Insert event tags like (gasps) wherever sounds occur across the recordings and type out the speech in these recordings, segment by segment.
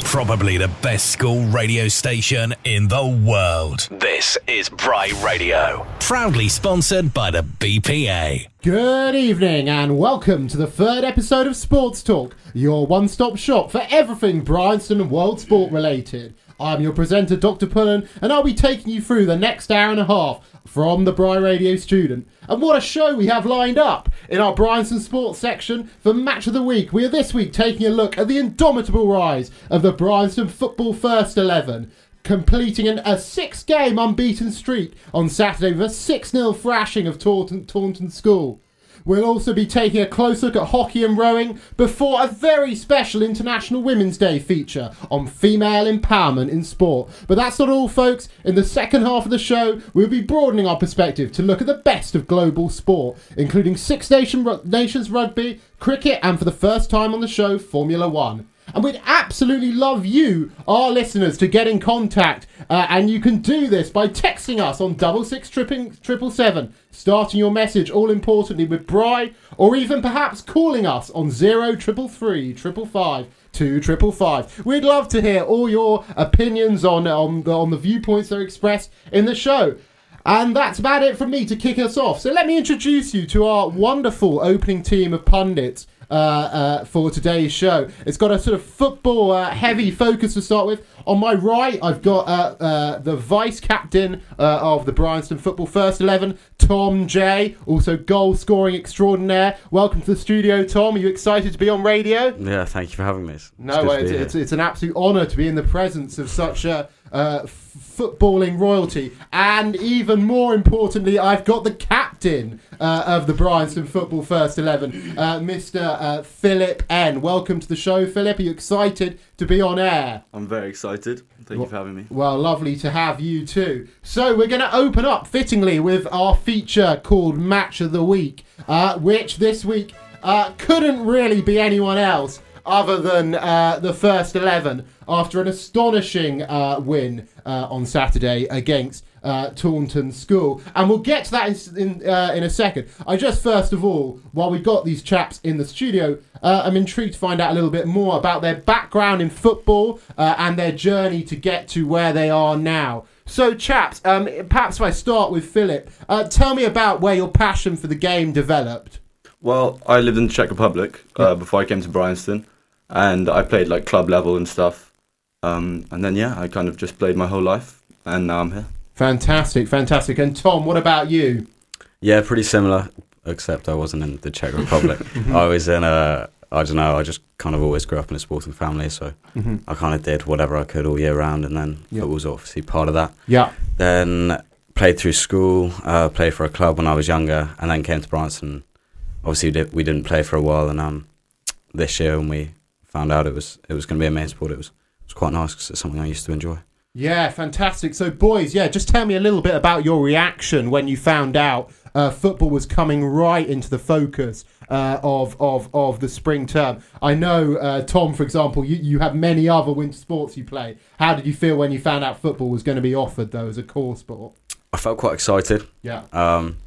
Probably the best school radio station in the world. This is Bry Radio. Proudly sponsored by the BPA. Good evening and welcome to the third episode of Sports Talk, your one stop shop for everything Bryanston and world sport related. I'm your presenter, Dr. Pullan, and I'll be taking you through the next hour and a half from the Bry Radio student. And what a show we have lined up in our Bryanston Sports section for Match of the Week. We are this week taking a look at the indomitable rise of the Bryanston Football First 11 completing an, a six game unbeaten streak on Saturday with a 6 0 thrashing of Taunton, Taunton School. We'll also be taking a close look at hockey and rowing before a very special International Women's Day feature on female empowerment in sport. But that's not all, folks. In the second half of the show, we'll be broadening our perspective to look at the best of global sport, including Six Nation, Nations rugby, cricket, and for the first time on the show, Formula One. And we'd absolutely love you, our listeners, to get in contact. Uh, and you can do this by texting us on double six triple seven, starting your message all importantly with Bry, or even perhaps calling us on zero triple three triple five two triple five. We'd love to hear all your opinions on on the, on the viewpoints that are expressed in the show. And that's about it from me to kick us off. So let me introduce you to our wonderful opening team of pundits for today's show. It's got a sort of football uh, heavy focus to start with. On my right, I've got uh, uh, the vice captain uh, of the Bryanston Football First 11, Tom J, also goal scoring extraordinaire. Welcome to the studio, Tom. Are you excited to be on radio? Yeah, thank you for having me. It's no, it's, it's, it's, an absolute honour to be in the presence of such a uh, footballing royalty. And even more importantly, I've got the captain uh, of the Bryanston Football First 11, uh, Mr. Uh, Philip N. Welcome to the show, Philip. Are you excited to be on air? I'm very excited. Thank well, you for having me. Well, lovely to have you too. So, we're going to open up fittingly with our feature called Match of the Week, uh, which this week uh, couldn't really be anyone else other than uh, the first 11 after an astonishing uh, win uh, on Saturday against uh, Taunton School. And we'll get to that in, in, uh, in, a second. I just, first of all, while we've got these chaps in the studio, uh, I'm intrigued to find out a little bit more about their background in football and their journey to get to where they are now. So, chaps, um, perhaps if I start with Philip, tell me about where your passion for the game developed. Well, I lived in the Czech Republic uh, before I came to Bryanston, and I played like club level and stuff. Um, and then yeah, I kind of just played my whole life, and now I'm here. Fantastic, fantastic. And Tom, what about you? Yeah, pretty similar, except I wasn't in the Czech Republic. (laughs) Mm-hmm. I was in a, I don't know, I just kind of always grew up in a sporting family, so mm-hmm. I kind of did whatever I could all year round, and then yep. football was obviously part of that. Yeah. Then played through school, uh, played for a club when I was younger, and then came to Bryanston. Obviously, we, did, we didn't play for a while, and um, this year when we found out it was it was going to be a main sport, it was it was quite nice because it's something I used to enjoy. Yeah, fantastic. So, boys, yeah, just tell me a little bit about your reaction when you found out uh, football was coming right into the focus uh, of, of of the spring term. I know, uh, Tom, for example, you, you have many other winter sports you play. How did you feel when you found out football was going to be offered, though, as a core sport? I felt quite excited. Yeah. Um,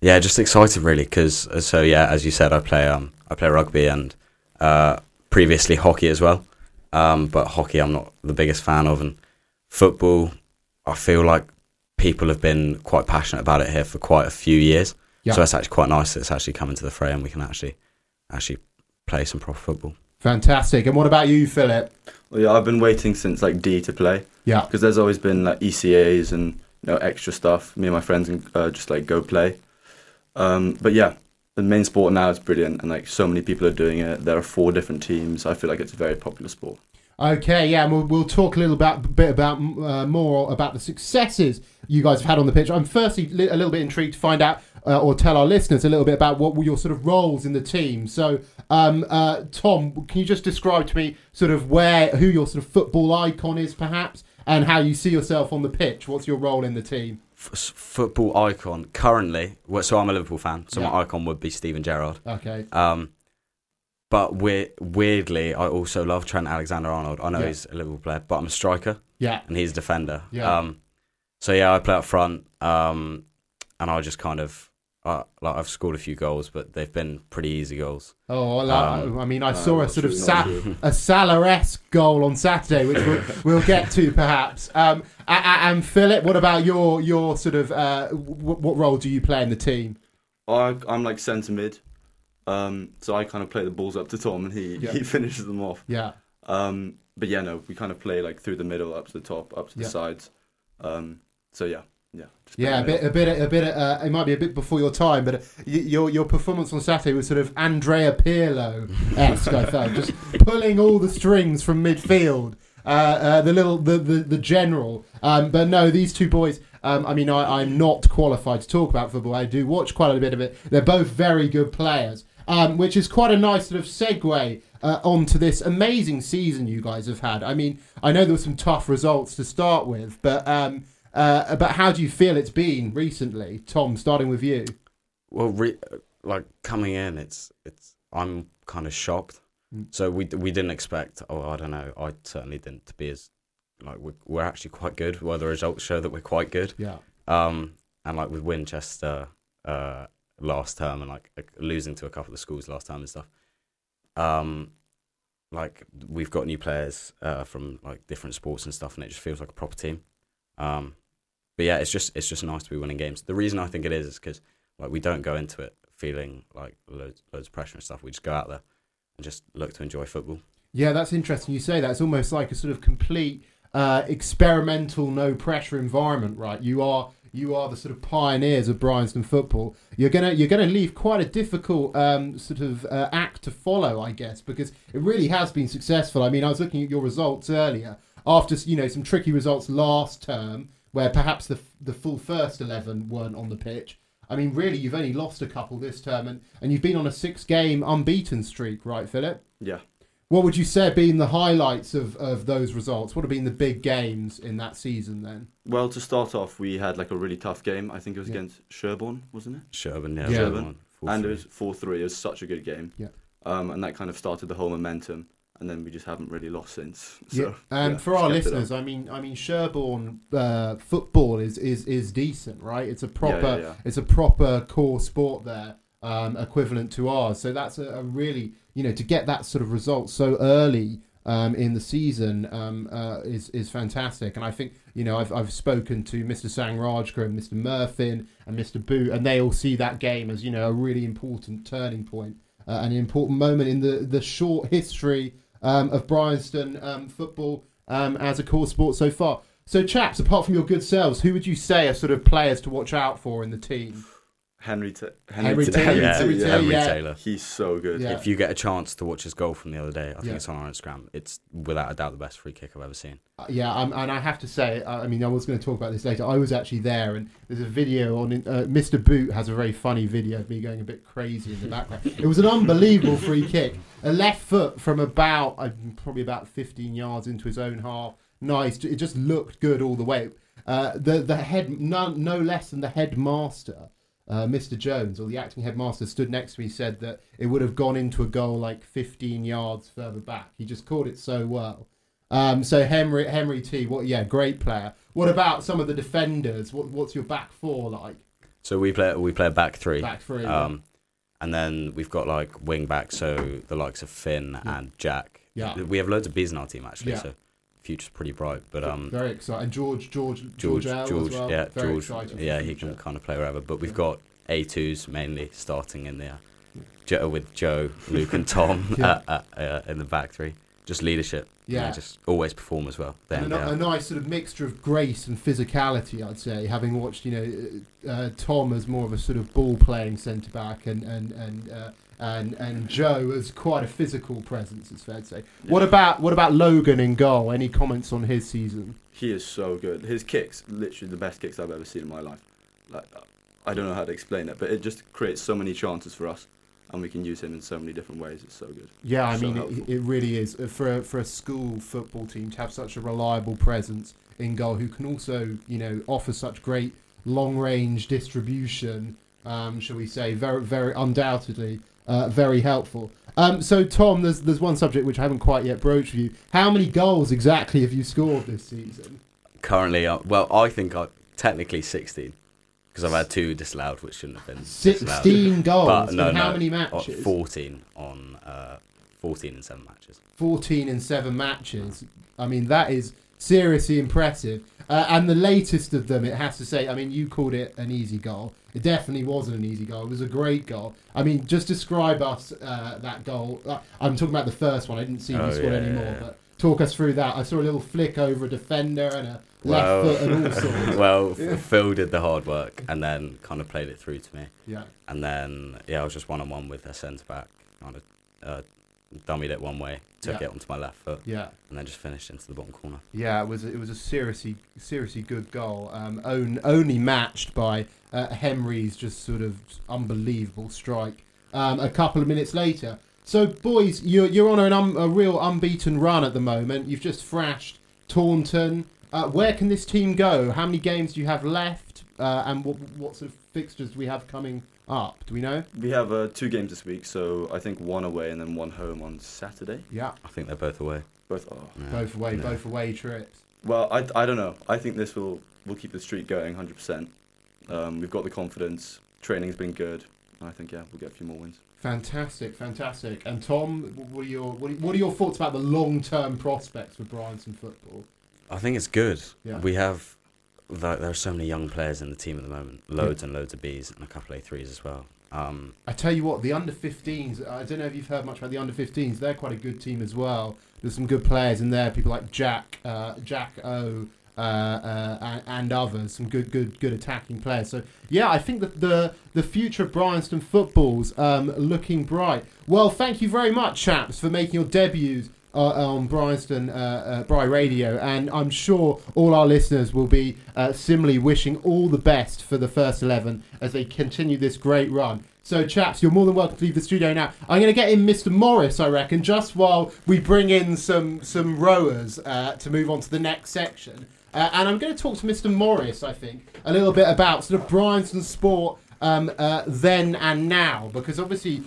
yeah, just excited really because uh, so yeah, as you said, I play um I play rugby and uh, previously hockey as well. Um, but hockey, I'm not the biggest fan of, and football, I feel like people have been quite passionate about it here for quite a few years. Yeah. So it's actually quite nice that it's actually coming to the fray, and we can actually actually play some proper football. Fantastic. And what about you, Philip? Well, yeah, I've been waiting since like D to play. Yeah. Because there's always been like ECAs and you know extra stuff. Me and my friends can uh, just like go play. Um, but yeah, the main sport now is brilliant, and like so many people are doing it. There are four different teams. I feel like it's a very popular sport. Okay, yeah, we'll, we'll talk a little about, bit about uh, more about the successes you guys have had on the pitch. I'm firstly li- a little bit intrigued to find out uh, or tell our listeners a little bit about what were your sort of roles in the team. So, um, uh, Tom, can you just describe to me sort of where who your sort of football icon is, perhaps, and how you see yourself on the pitch? What's your role in the team? F- football icon currently. So I'm a Liverpool fan, so yeah. my icon would be Steven Gerrard. Okay. Um, but we- weirdly, I also love Trent Alexander-Arnold. I know yeah. he's a Liverpool player, but I'm a striker. Yeah. And he's a defender. Yeah. Um, so yeah, I play up front, um, and I just kind of uh, like I've scored a few goals, but they've been pretty easy goals. Oh, well, Um, I mean, I uh, saw a sort of sa- a Salah-esque goal on Saturday, which we'll, (laughs) we'll get to perhaps. Um, a- a- and Philip, what about your your sort of uh, w- what role do you play in the team? I, I'm like centre mid, um, so I kind of play the balls up to Tom and he, Yeah. he (laughs) finishes them off. Yeah, Um, but yeah, no, we kind of play like through the middle, up to the top, up to the Yeah. sides. Um, so yeah, yeah, just play yeah, a bit, a bit, a bit. Uh, it might be a bit before your time, but uh, your your performance on Saturday was sort of Andrea Pirlo-esque. I felt just (laughs) pulling all the strings from midfield. Uh, uh, the little, the the, the general. Um, but no, these two boys. Um, I mean, I, I'm not qualified to talk about football. I do watch quite a bit of it. They're both very good players, um, which is quite a nice sort of segue uh, onto this amazing season you guys have had. I mean, I know there were some tough results to start with, but um, uh, but how do you feel it's been recently, Tom? Starting with you. Well, re- like coming in, it's it's I'm kind of shocked. Mm. So we we didn't expect. Oh, I don't know. I certainly didn't to be as like we're, we're actually quite good. Well, the results show that we're quite good. Yeah. Um, and like with Winchester uh, last term and like losing to a couple of schools last time and stuff. Um, like we've got new players uh, from like different sports and stuff, and it just feels like a proper team. Um, but yeah, it's just it's just nice to be winning games. The reason I think it is is because like we don't go into it feeling like loads loads of pressure and stuff. We just go out there and just look to enjoy football. Yeah, that's interesting. You say that it's almost like a sort of complete uh, experimental, no pressure environment, right? You are you are the sort of pioneers of Bryanston football. You're gonna you're gonna leave quite a difficult um, sort of uh, act to follow, I guess, because it really has been successful. I mean, I was looking at your results earlier after you know some tricky results last term, where perhaps the the full first eleven weren't on the pitch. I mean, really, you've only lost a couple this term, and, and you've been on a six game unbeaten streak, right, Philip? Yeah. What would you say have been the highlights of, of those results? What have been the big games in that season then? Well, to start off, we had like a really tough game. I think it was Yeah. against Sherborne, wasn't it? Sherborne, yeah, Yeah. Sherborne Sherborne. four and it was four three. It was such a good game. Yeah. Um, and that kind of started the whole momentum, and then we just haven't really lost since. So, yeah. And yeah, for our kept it up. listeners, I mean, I mean, Sherborne uh, football is, is is decent, right? It's a proper yeah, it's a proper core sport there, um, equivalent to ours. So that's a, a really you know to get that sort of result so early um, in the season um, uh, is is fantastic. And I think you know I've I've spoken to Mr. Sang Rajkar and Mr. Murphin and Mr. Boot, and they all see that game as you know a really important turning point, uh, an important moment in the the short history um, of Bryanston um, football um, as a core sport so far. So, chaps, apart from your good selves, who would you say are sort of players to watch out for in the team? Henry, Ta- Henry Ta- Taylor, yeah, Henry yeah. Taylor, Henry yeah. Taylor. He's so good. Yeah. If you get a chance to watch his goal from the other day, I think Yeah. it's on our Instagram. It's without a doubt the best free kick I've ever seen. Uh, Yeah, um, and I have to say, I mean, I was going to talk about this later. I was actually there, and there's a video on uh, Mr. Boot has a very funny video of me going a bit crazy in the background. it was an unbelievable free kick, a left foot from about uh, probably about 15 yards into his own half. Nice, it just looked good all the way. Uh, the the head, no, no less than the headmaster. Uh, Mr. Jones, or the acting headmaster, stood next to me, said that it would have gone into a goal like 15 yards further back. He just caught it so well. Um, so Henry Henry T, what? Yeah, great player. What about some of the defenders? What, what's your back four like? So we play we play a back three. Back three. yeah. Um, and then we've got like wing backs, so the likes of Finn Yeah. and Jack. Yeah. We have loads of Bs in our team actually, Yeah. so future's pretty bright. But um, very exciting. And George George George, George, George, well. yeah, very George, yeah, he can kind of play wherever. But we've got A2s mainly starting in there, Joe with Joe, Luke, and Tom (laughs) Yeah. uh, uh, uh, in the back three. Just leadership. you know, Yeah. just always perform as well. Then And a, a nice sort of mixture of grace and physicality, I'd say. Having watched, you know, uh, uh, Tom as more of a sort of ball playing centre back, and and and uh, and and Joe as quite a physical presence. It's fair to say. What about what about Logan in goal? Any comments on his season? He is so good. His kicks, literally the best kicks I've ever seen in my life. Like, I don't know how to explain it, but it just creates so many chances for us, and we can use him in so many different ways. It's so good. Yeah, I So mean, it, it really is Uh, for a, for a school football team to have such a reliable presence in goal, who can also, you know, offer such great long range distribution. Um, shall we say, very, very undoubtedly, uh, very helpful. Um, so, Tom, there's there's one subject which I haven't quite yet broached with you. How many goals exactly have you scored this season? currently, uh, well, I think I technically 16. because I've had two disallowed, which shouldn't have been. Sixteen disallowed. goals But in no, how no, many uh, matches? Fourteen on uh, fourteen in seven matches. 14 in seven matches. I mean, that is seriously impressive. Uh, and the latest of them, it has to say, I mean, you called it an easy goal. It definitely wasn't an easy goal. It was a great goal. I mean, just describe us uh, that goal. Uh, I'm talking about the first one. I didn't see Oh, you score yeah, anymore, yeah, yeah. but talk us through that. I saw a little flick over a defender and a left Well- foot and all (laughs) sorts. well, F- Phil did the hard work and then kind of played it through to me. yeah. And then, yeah, I was just one on one with a centre back. Kind of uh, dummied it one way, took Yeah. it onto my left foot, Yeah. and then just finished into the bottom corner. Yeah, it was it was a seriously seriously good goal. Um, own, only matched by uh, Henry's just sort of unbelievable strike. Um, a couple of minutes later. So, boys, you're you're on an um, a real unbeaten run at the moment. You've just thrashed Taunton. Uh, where can this team go? How many games do you have left? Uh, and what what sort of fixtures do we have coming up? Do we know? We have uh, two games this week, so I think one away and then one home on Saturday. Yeah, I think they're both away. Both. Oh. Yeah. both away, Yeah. both away trips. Well, I, I don't know. I think this will will keep the streak going 100%. Um, we've got the confidence. Training's been good. I think yeah, we'll get a few more wins. Fantastic, fantastic. And Tom, what are your what are, what are your thoughts about the long term prospects for Bryanston football? I think it's good. Yeah. We have like, there are so many young players in the team at the moment. Loads and loads of Bs and a couple of A3s as well. Um, I tell you what, the under 15s. I don't know if you've heard much about the under 15s. They're quite a good team as well. There's some good players in there. People like Jack, uh, Jack O, uh, uh, and, and others. Some good, good, good attacking players. So yeah, I think that the the future of Bryanston football's um, looking bright. Well, thank you very much, chaps, for making your debuts. Uh, on Bryanston uh, uh, Bry Radio, and I'm sure all our listeners will be uh, similarly wishing all the best for the first 11 as they continue this great run. So, chaps, you're more than welcome to leave the studio now. I'm going to get in Mr. Morris, I reckon, just while we bring in some some rowers uh, to move on to the next section. And I'm going to talk to Mr. Morris, I think, a little bit about sort of Bryanston sport um, uh, then and now, because obviously,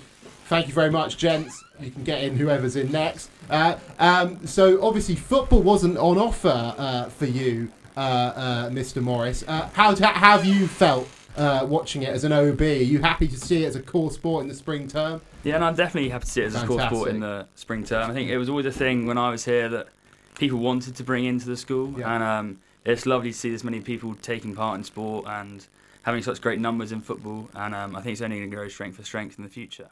thank you very much, gents. You can get in whoever's in next. Uh, um, so, obviously, football wasn't on offer uh, for you, uh, uh, Mr. Morris. Uh, how, how have you felt uh, watching it as an OB? Are you happy to see it as a core sport in the spring term? Yeah, and I'm definitely happy to see it as a school sport in the spring term. I think it was always a thing when I was here that people wanted to bring into the school, Yeah. and um, it's lovely to see this many people taking part in sport and having such great numbers in football. And um, I think it's only going to grow strength for strength in the future.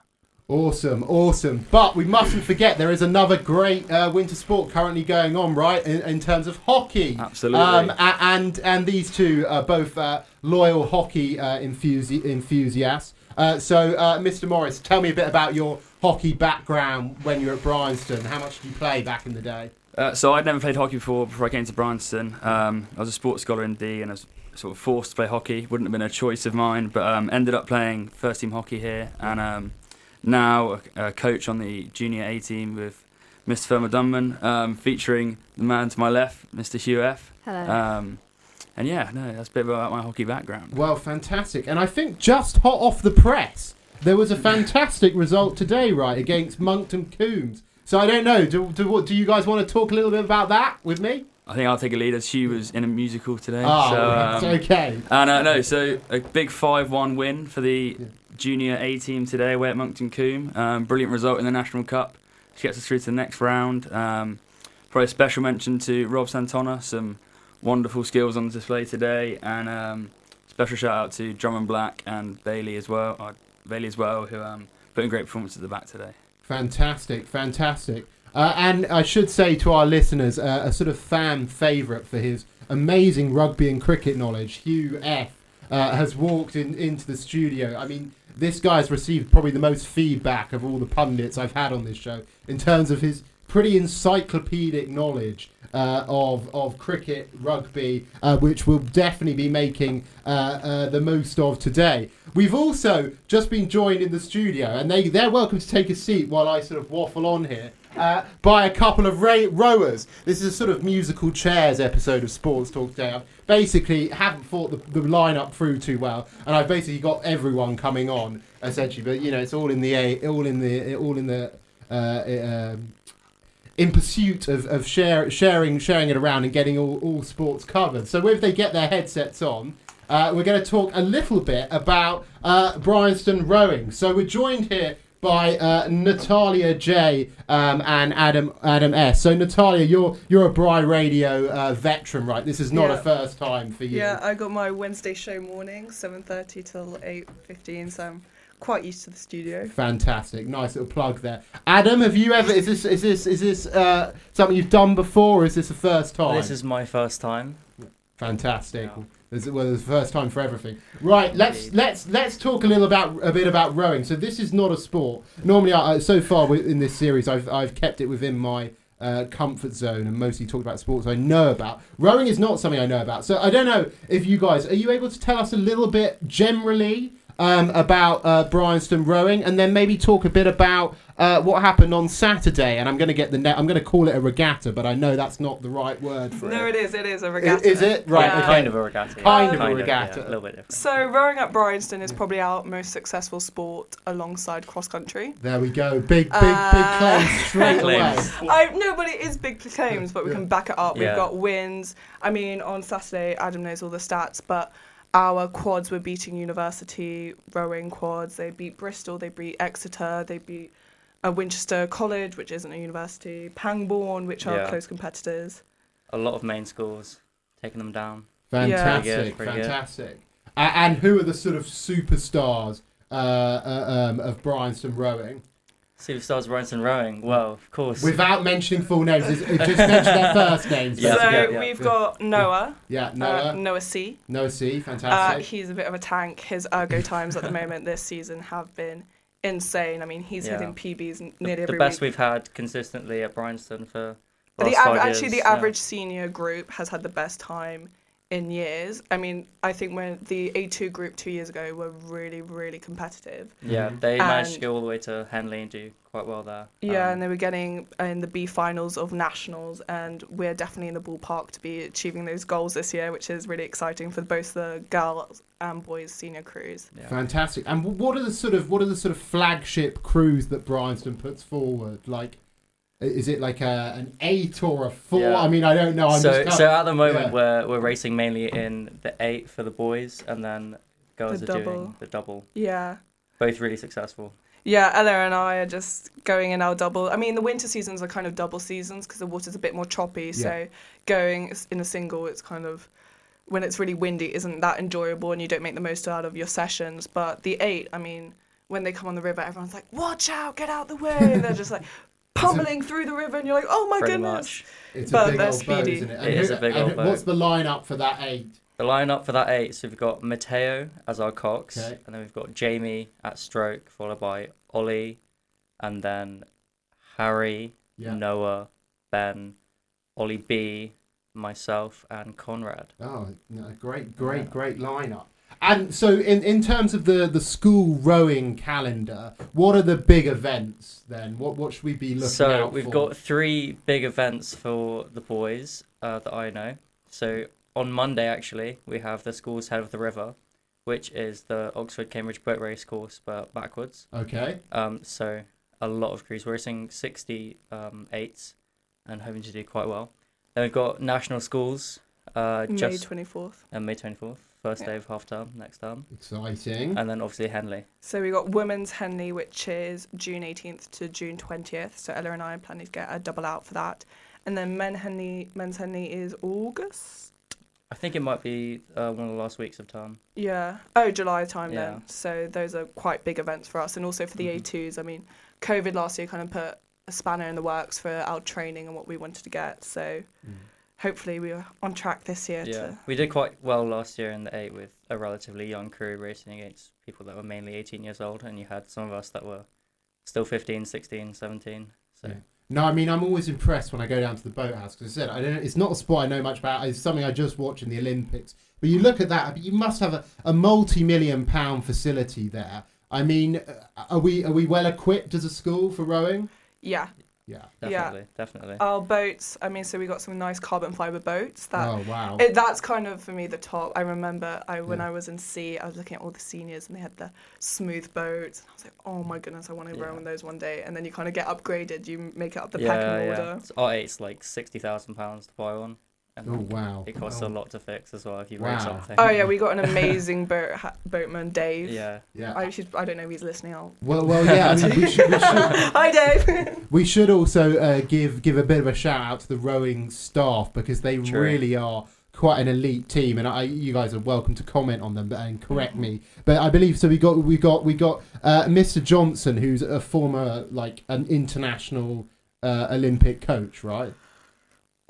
Awesome, awesome. But we mustn't forget there is another great uh, winter sport currently going on, right? In, in terms of hockey. Absolutely. Um, and and these two are both uh, loyal hockey uh, enthusi- enthusiasts. Uh, so, uh, Mr. Morris, tell me a bit about your hockey background when you were at Bryanston. How much did you play back in the day? Uh, so I'd never played hockey before before I came to Bryanston. Um, I was a sports scholar in D and I was sort of forced to play hockey. Wouldn't have been a choice of mine, but um, ended up playing first team hockey here and um, now a, a coach on the junior A team with Mr. Firma Dunman, um, featuring the man to my left, Mr. Hugh F. Hello. Um, and yeah, no, that's a bit about my hockey background. Well, fantastic. And I think just hot off the press, there was a fantastic result today, right, against Monkton Coombs. So I don't know. Do, do, what- do you guys want to talk a little bit about that with me? I think I'll take a lead as Hugh was in a musical today. Oh, so, right, um, okay. And uh, no, so a big 5 1 win for the junior A team today, away at Monkton Combe. Um, brilliant result in the National Cup, which gets us through to the next round. Um, probably a special mention to Rob Santona, some wonderful skills on display today, and um, special shout out to Drummond Black and Bailey as well, uh, Bailey as well, who um, put in great performance at the back today. Fantastic, fantastic. Uh, and I should say to our listeners, uh, a sort of fan favourite for his amazing rugby and cricket knowledge, Hugh F. Uh, has walked in, into the studio. I mean, this guy's received probably the most feedback of all the pundits I've had on this show in terms of his pretty encyclopedic knowledge uh, of of cricket, rugby, uh, which we'll definitely be making uh, uh, the most of today. We've also just been joined in the studio, and they they're welcome to take a seat while I sort of waffle on here. Uh, by a couple of ra- rowers. This is a sort of musical chairs episode of Sports Talk Today. I basically haven't thought the, the lineup through too well, and I've basically got everyone coming on essentially. But you know, it's all in the a- all in the all in the uh, um, in pursuit of, of share, sharing sharing it around and getting all, all sports covered. So if they get their headsets on, uh, we're going to talk a little bit about uh, Bryanston rowing. So we're joined here by uh, Natalia J um, and Adam Adam S. So Natalia, you're you're a Bry Radio uh, veteran, right? This is not Yeah. a first time for you. Yeah, I got my Wednesday show morning, 7.30 till 8.15, so I'm quite used to the studio. Fantastic, nice little plug there. Adam, have you ever? Is this is this is this uh, something you've done before? or Is this the first time? This is my first time. Fantastic. Yeah. This is, well, it's the first time for everything. Right, let's let's let's talk a little about a bit about rowing. So this is not a sport. Normally, I- so far in this series, I've I've kept it within my uh, comfort zone and mostly talked about sports I know about. Rowing is not something I know about. So I don't know if you guys are you able to tell us a little bit generally um, about uh, Bryanston rowing, and then maybe talk a bit about uh, what happened on Saturday. And I'm going to get the net. I'm going to call it a regatta, but I know that's not the right word for No, it. No, it is. It is a regatta. Is it right? Yeah. okay. Kind of a regatta. yeah. Kind of a yeah, regatta. a little bit different. So rowing at Bryanston is probably our most successful sport alongside cross country. There we go. Big, big, big Uh, claim (laughs) straight away. Claims. I no, but it is big claims, but we Yeah. can back it up. We've got wins. I mean, on Saturday, Adam knows all the stats, but our quads were beating University rowing quads. They beat Bristol, they beat Exeter, they beat uh, Winchester College, which isn't a university, Pangbourne, which are Yeah. close competitors. A lot of main schools taking them down. Fantastic, Pretty good, pretty good. fantastic. A- and who are the sort of superstars uh, uh, um, of Bryanston rowing? Superstars Bryanston rowing. Well, of course. Without mentioning full names, is- just mention their first names. Yeah, so yeah, yeah. we've got Noah, yeah, uh, Noah, Noah C. Noah C, Uh, fantastic. he's a bit of a tank. His ergo times at the (laughs) moment this season have been insane. I mean, he's Yeah. hitting PBs n- the, nearly the every best week. we've had consistently at Bryanston for the, the av- actually years, the yeah. average senior group has had the best time in years. I mean, I think when the A2 group two years ago were really, really competitive. Yeah, they managed to go all the way to Henley and do quite well there. Yeah, Um, and they were getting in the B finals of nationals, and we're definitely in the ballpark to be achieving those goals this year, which is really exciting for both the girls and boys senior crews. yeah. Fantastic. And what are the sort of what are the sort of flagship crews that Bryanston puts forward? Like, i- is it like a, an eight or a four? Yeah. I mean, I don't know. I'm so, just so at the moment yeah. we're we're racing mainly in the eight for the boys, and then girls The are double. doing the double. Yeah. Both really successful. Yeah, Ella and I are just going in our double. I mean, the winter seasons are kind of double seasons because the water's a bit more choppy. So going in a single, it's kind of when it's really windy, isn't that enjoyable, and you don't make the most out of your sessions. But the eight, I mean, when they come on the river, everyone's like, "Watch out! Get out the way!" And they're just like pummeling through the river, and you're like, "Oh my Pretty goodness!" much. it's but a big they're old boat, speedy. isn't it? It is a big and old boat. What's the lineup for that eight? The lineup for that eight, so we've got Mateo as our cox, Okay. and then we've got Jamie at stroke, followed by Ollie, and then Harry, Yeah. Noah, Ben, Ollie B, myself, and Conrad. Oh, no, great, great, great lineup. And so, in, in terms of the, the school rowing calendar, what are the big events then? What what should we be looking out? so we've for? got three big events for the boys uh, that I know. So on Monday, actually, we have the school's head of the river, which is the Oxford Cambridge boat race course, but backwards. okay. Um, so a lot of crews. We're racing 60 um, eights and hoping to do quite well. Then we've got national schools uh, May just twenty fourth. uh, May 24th, first Yeah. day of half term, next term. Exciting. And then obviously Henley. So we got women's Henley, which is June 18th to June 20th. So Ella and I are planning to get a double out for that. And then men Henley, men's Henley is August. I think it might be uh, one of the last weeks of term. Yeah. Oh, July time Yeah. then. So those are quite big events for us, and also for the Mhm. A2s. I mean, COVID last year kind of put a spanner in the works for our training and what we wanted to get. So hopefully we are on track this year. Yeah, To, we did quite well last year in the eight with a relatively young crew racing against people that were mainly 18 years old, and you had some of us that were still 15, 16, 17. So Yeah. No, I mean I'm always impressed when I go down to the boathouse because I said I don't. It's not a sport I know much about. It's something I just watch in the Olympics. But you look at that, you must have a, a multi-million pound facility there. I mean, uh, are we are we well equipped as a school for rowing? yeah. Yeah. Yeah. definitely, definitely. Our boats. I mean, so we got some nice carbon fiber boats that oh wow. It, that's kind of for me the top. I remember I when Yeah. I was in sea, I was looking at all the seniors and they had the smooth boats. And I was like, oh my goodness, I want to row on those one day. And then you kind of get upgraded. You make it up the yeah, pecking yeah. order. It's- oh, Our eight's like sixty thousand pounds to buy one. And Oh wow! It costs oh. a lot to fix as well if you Wow. break something. Oh yeah, we (laughs) got an amazing boat ha- boatman, Dave. Yeah. Yeah. I should. I don't know if he's listening. I'll. Well, well, yeah. I mean, we should, we should, (laughs) Hi, Dave. (laughs) we should also uh, give give a bit of a shout out to the rowing staff because they True. really are quite an elite team, and I, you guys are welcome to comment on them but- and correct me. But I believe so. We got we got we got uh, Mr. Johnson, who's a former like an international uh, Olympic coach, right?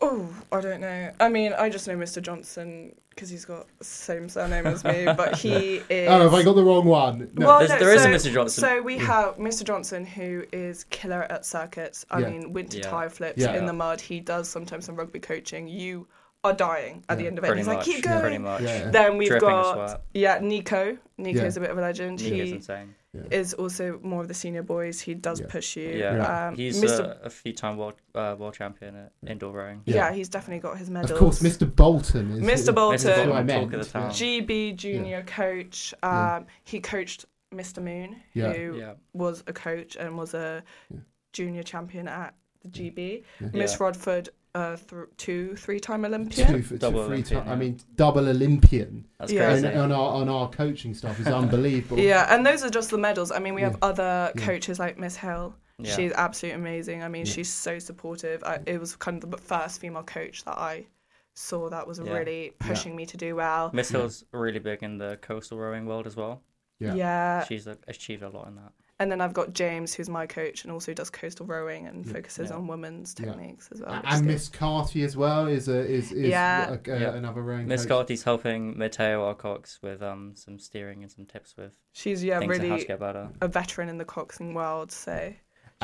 Oh, I don't know. I mean, I just know Mr. Johnson because he's got the same surname as me, but (laughs) he is. Oh, have I got the wrong one? No. Well, There's- no, there is a Mr. Johnson. So we mm. have Mr. Johnson, who is killer at circuits. I Yeah. mean, winter Yeah. tire flips Yeah. in the mud. He does sometimes some rugby coaching. You are dying at the end of it. Pretty He's much. like, keep yeah, going. Pretty much. Yeah. Then we've Dripping got yeah, Nico. Nico's Yeah. a bit of a legend. Nico's he insane. Is also more of the senior boys. He does Yeah. push you. Yeah. Um, He's Mr. a, a few-time world uh, world champion at indoor rowing. yeah. Yeah. he's definitely got his medals. Of course, Mr. Bolton is Mr. Bolton. Mr. That's what I Bolton, talk of the town. GB junior coach. Um, Yeah. He coached Mr. Moon, Yeah. who Yeah. was a coach and was a Yeah. junior champion at the GB. Yeah. Miss Yeah. Rodford, uh, th- two, three-time Olympian. Two, for, Double two, three Olympian, ti- I mean, double Olympian. That's Yeah. And crazy. on our on our coaching stuff is unbelievable. (laughs) Yeah, and those are just the medals. I mean, we have Yeah. other Yeah. coaches like Miss Hill. Yeah. She's absolutely amazing. I mean, Yeah. she's so supportive. I, it was kind of the first female coach that I saw that was Yeah. really pushing me to do well. Miss Hill's really big in the coastal rowing world as well. Yeah. Yeah. She's uh, achieved a lot in that. And then I've got James, who's my coach and also does coastal rowing and Yeah. focuses Yeah. on women's Yeah. techniques as well. and good. Miss Carty as well is a, is is Yeah. a, a- Yeah. another rowing Miss coach. Carty's helping Mateo our cox with um some steering and some tips with She's yeah things on how really to get better. a veteran in the coxing world, so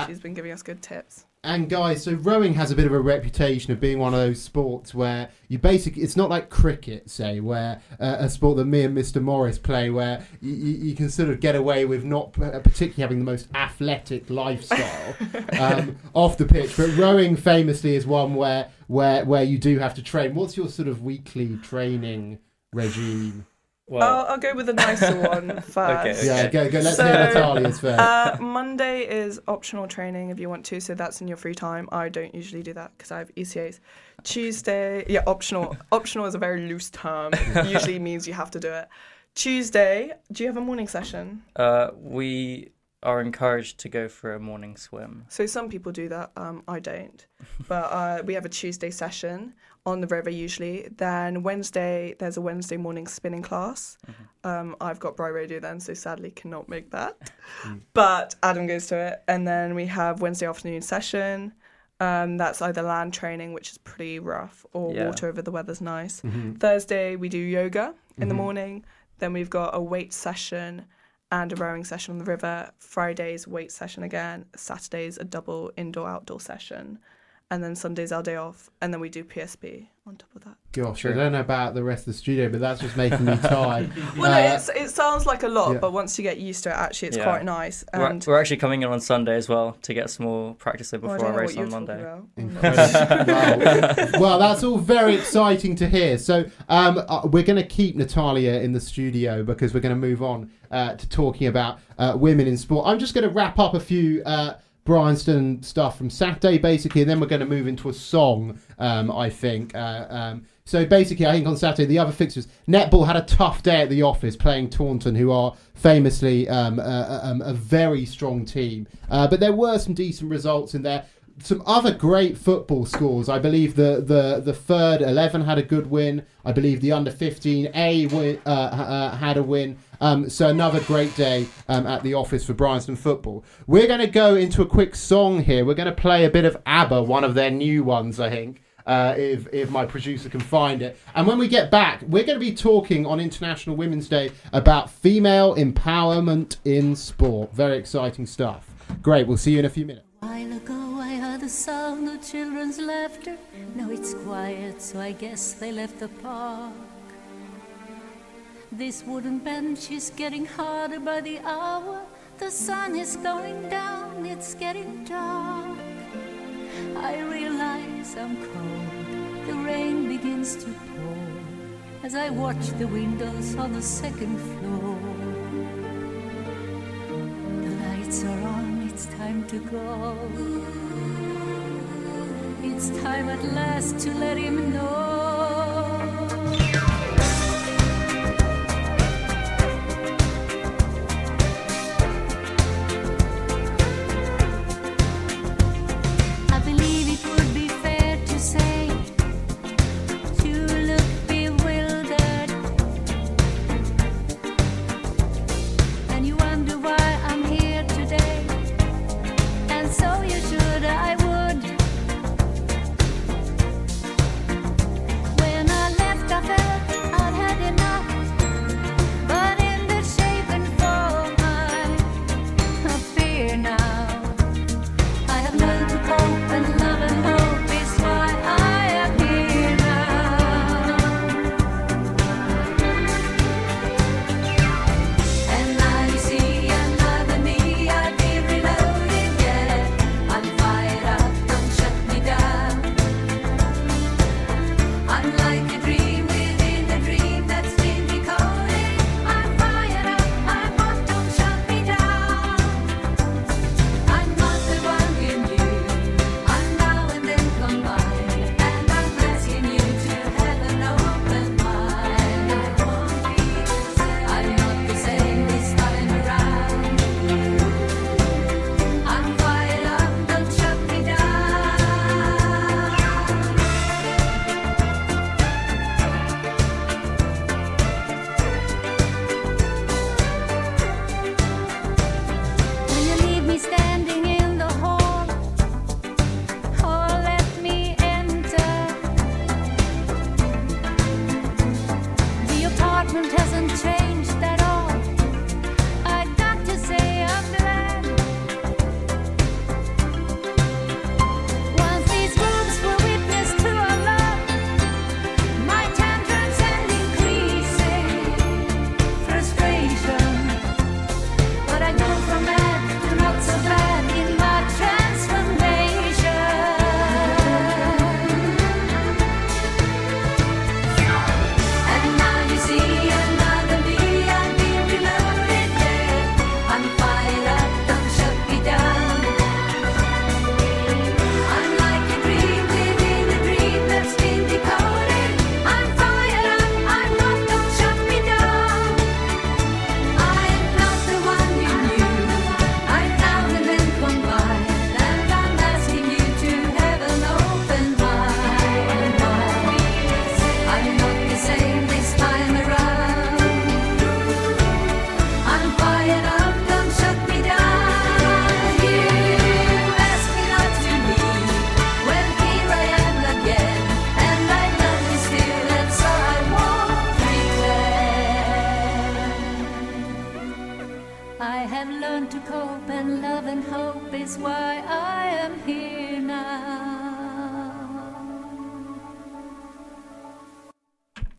she's been giving us good tips. And guys, so rowing has a bit of a reputation of being one of those sports where you basically it's not like cricket, say, where uh, a sport that me and Mr. Morris play, where you, you, you can sort of get away with not particularly having the most athletic lifestyle (laughs) um, off the pitch. But rowing famously is one where where where you do have to train. What's your sort of weekly training regime? Well, I'll, I'll go with a nicer one (laughs) first. Okay. Yeah, go go. Let's So, hear Natalia's first. Uh, Monday is optional training if you want to, so that's in your free time. I don't usually do that because I have ECAs. Tuesday, yeah, optional. optional is a very loose term. (laughs) usually means you have to do it. Tuesday, do you have a morning session? uh, we are encouraged to go for a morning swim. So some people do that. Um, I don't. But uh, we have a Tuesday session on the river usually. Then Wednesday, there's a Wednesday morning spinning class. Um, I've got Bry Radio then, so sadly cannot make that. (laughs) But Adam goes to it. And then we have Wednesday afternoon session. Um, that's either land training, which is pretty rough, or Yeah. water over the weather's nice. Mm-hmm. Thursday, we do yoga in the Mhm. morning. Then we've got a weight session and a rowing session on the river. Fridays, weight session again. Saturdays, a double indoor outdoor session. And then Sundays, our day off. And then we do PSP on top of that. Gosh, True. I don't know about the rest of the studio, but that's just making me tired. (laughs) Well, Uh, no, it's, it sounds like a lot, yeah. but once you get used to it, actually, it's Yeah. quite nice. We're, we're actually coming in on Sunday as well to get some more practice in Oh, I before don't our race on Monday. talking about. Incredible. (laughs) wow. well, that's all very exciting to hear. So, um, uh, we're going to keep Natalia in the studio because we're going to move on uh, to talking about uh, women in sport. I'm just going to wrap up a few uh, Bryanston stuff from Saturday, basically, and then we're going to move into a song, um, I think. Uh, um, so basically, I think on Saturday, the other fixtures, Netball had a tough day at the office playing Taunton, who are famously um, um, a very strong team. Uh, but there were some decent results in there some other great football scores. I believe the the the third eleven had a good win. I believe the under fifteen A uh, uh, had a win. Um, so another great day um, at the office for Bryanston football. We're going to go into a quick song here. We're going to play a bit of ABBA, one of their new ones, I think. Uh, if if my producer can find it, and when we get back, we're going to be talking on International Women's Day about female empowerment in sport. Very exciting stuff. Great. We'll see you in a few minutes. while ago I heard the sound of children's laughter. Now it's quiet, so I guess they left the park. This wooden bench is getting harder by the hour. The sun is going down, it's getting dark. I realize I'm cold. The rain begins to pour as I watch the windows on the second floor. The lights are on, it's time to go. It's time at last to let him know.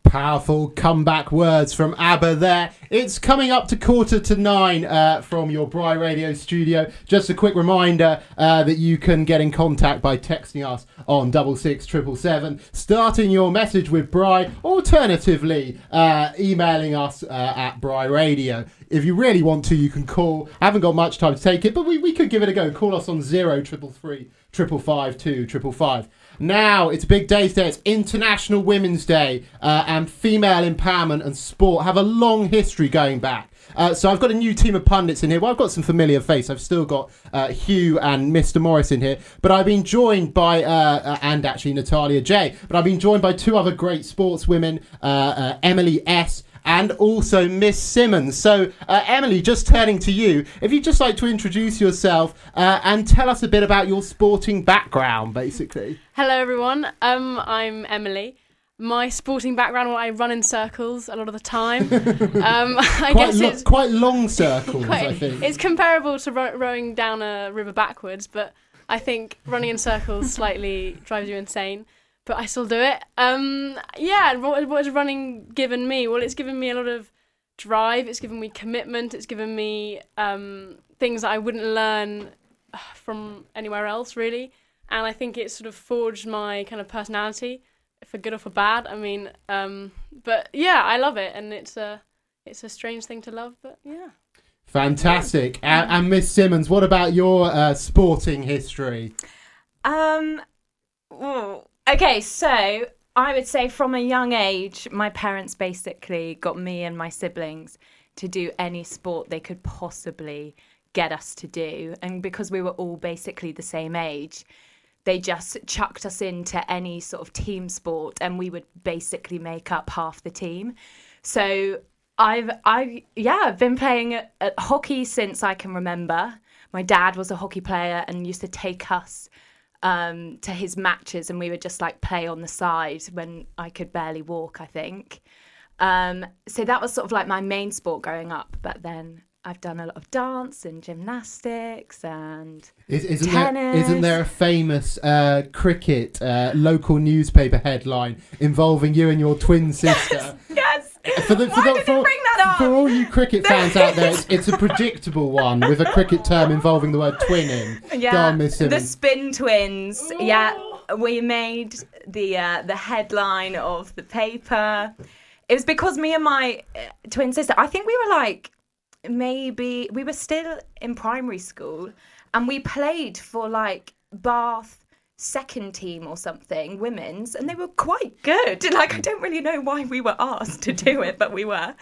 Powerful comeback words from ABBA there. It's coming up to quarter to nine uh, from your Bry Radio studio. Just a quick reminder uh, that you can get in contact by texting us on 66777, starting your message with Bry, alternatively, uh, emailing us uh, at Bry Radio. If you really want to, you can call. I haven't got much time to take it, but we, we could give it a go. Call us on zero triple three triple five two triple five. Now it's a big day today. It's International Women's Day, uh, and female empowerment and sport have a long history going back. Uh, so I've got a new team of pundits in here. Well, I've got some familiar face. I've still got uh, Hugh and Mr. Morris in here, but I've been joined by uh, uh, and actually Natalia J. But I've been joined by two other great sportswomen, uh, uh, Emily S and also Miss Simmons. So, uh, Emily, just turning to you, if you'd just like to introduce yourself uh, and tell us a bit about your sporting background, basically. Hello, everyone. Um, I'm Emily. My sporting background, well, I run in circles a lot of the time. (laughs) um, (laughs) I quite guess lo- it's quite long circles, quite- I think. it's comparable to ro- rowing down a river backwards, but I think running in circles slightly drives you insane. But I still do it. Um, yeah, what, what has running given me? Well, it's given me a lot of drive. It's given me commitment. It's given me um, things that I wouldn't learn uh, from anywhere else, really. And I think it's sort of forged my kind of personality, for good or for bad. I mean, um, but yeah, I love it, and it's a it's a strange thing to love, but yeah. Fantastic. And, and Miss Simmons, what about your uh, sporting history? Um. ooh, Okay, so I would say from a young age, my parents basically got me and my siblings to do any sport they could possibly get us to do, and because we were all basically the same age. They just chucked us into any sort of team sport, and we would basically make up half the team. So I've, I, yeah, I've been playing hockey since I can remember. My dad was a hockey player and used to take us um, to his matches, and we would just like play on the side when I could barely walk. I think. Um, so that was sort of like my main sport growing up. But then I've done a lot of dance and gymnastics and Is, isn't, tennis. there, isn't there a famous uh, cricket uh, local newspaper headline involving you and your twin (laughs) sister? yes. For, the, for, Why the, for, you bring that up? for all you cricket fans out there, it's, it's a predictable one with a cricket term involving the word twinning. On, the spin twins. Yeah, we made the uh, the headline of the paper. It was because me and my uh, twin sister. I think we were like maybe we were still in primary school, and we played for like Bath second team or something, women's, and they were quite good. (laughs) Like I don't really know why we were asked to do it, but we were,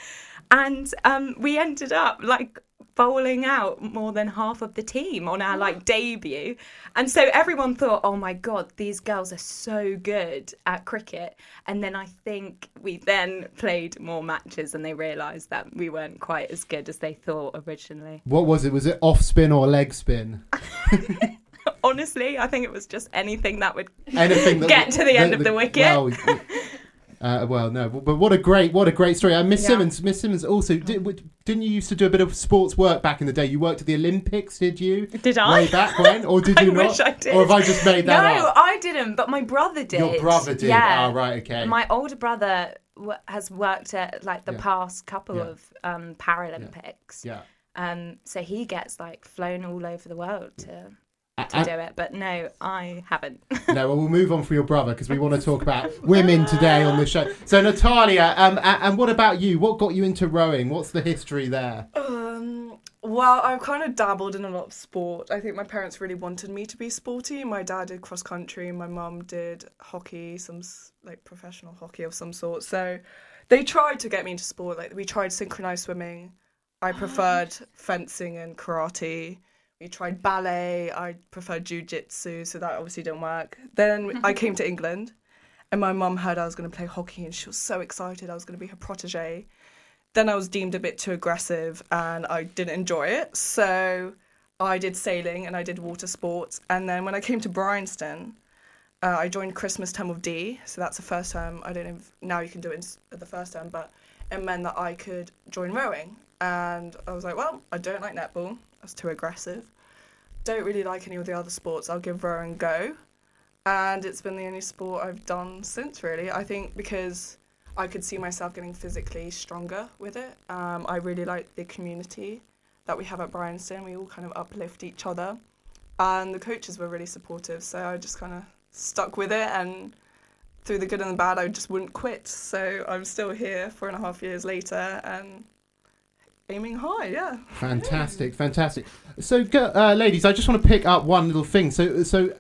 and um, we ended up like bowling out more than half of the team on our like debut and so everyone thought oh my god these girls are so good at cricket and then i think we then played more matches and they realized that we weren't quite as good as they thought originally What was it? Was it off spin or leg spin? (laughs) (laughs) honestly i think it was just anything that would Anything that get to the end of the wicket Well, uh, well, no, but what a great, what a great story. Uh, Miss Yeah. Simmons, Miss Simmons, also did, w- didn't you used to do a bit of sports work back in the day? You worked at the Olympics, did you? Did I? Way back when, or did (laughs) I you not? wish I did. Or have I just made that no, up? No, I didn't, but my brother did. Your brother did. Yeah. Oh, right, okay. My older brother w- has worked at like the Yeah. past couple Yeah. of um, Paralympics. yeah. Um, so he gets like flown all over the world to to And- do it. But no, I haven't. (laughs) no, well, we'll move on for your brother because we want to talk about (laughs) women today on the show. So, Natalia, um, a- and what about you? What got you into rowing? What's the history there? Um, well, I've kind of dabbled in a lot of sport. I think my parents really wanted me to be sporty. My dad did cross country, my mum did hockey, some like professional hockey of some sort. So they tried to get me into sport. Like we tried synchronized swimming. I (gasps) preferred fencing and karate. We tried ballet. I preferred jujitsu, so that obviously didn't work. Then (laughs) I came to England, and my mum heard I was going to play hockey, and she was so excited I was going to be her protege then I was deemed a bit too aggressive and I didn't enjoy it. So I did sailing and I did water sports. And then when I came to Bryanston, uh, I joined Christmas term of D. So that's the first term. I don't know if now you can do it in the first term, but it meant that I could join rowing. And I was like, well, I don't like netball. That's too aggressive. don't really like any of the other sports, I'll give rowing go. And it's been the only sport I've done since, really. I think because I could see myself getting physically stronger with it. Um, I really like the community that we have at Bryanston. We all kind of uplift each other. And the coaches were really supportive, so I just kind of stuck with it. And through the good and the bad, I just wouldn't quit. So I'm still here four and a half years later and aiming high, yeah. Fantastic, fantastic. So, uh, ladies, I just want to pick up one little thing. So, so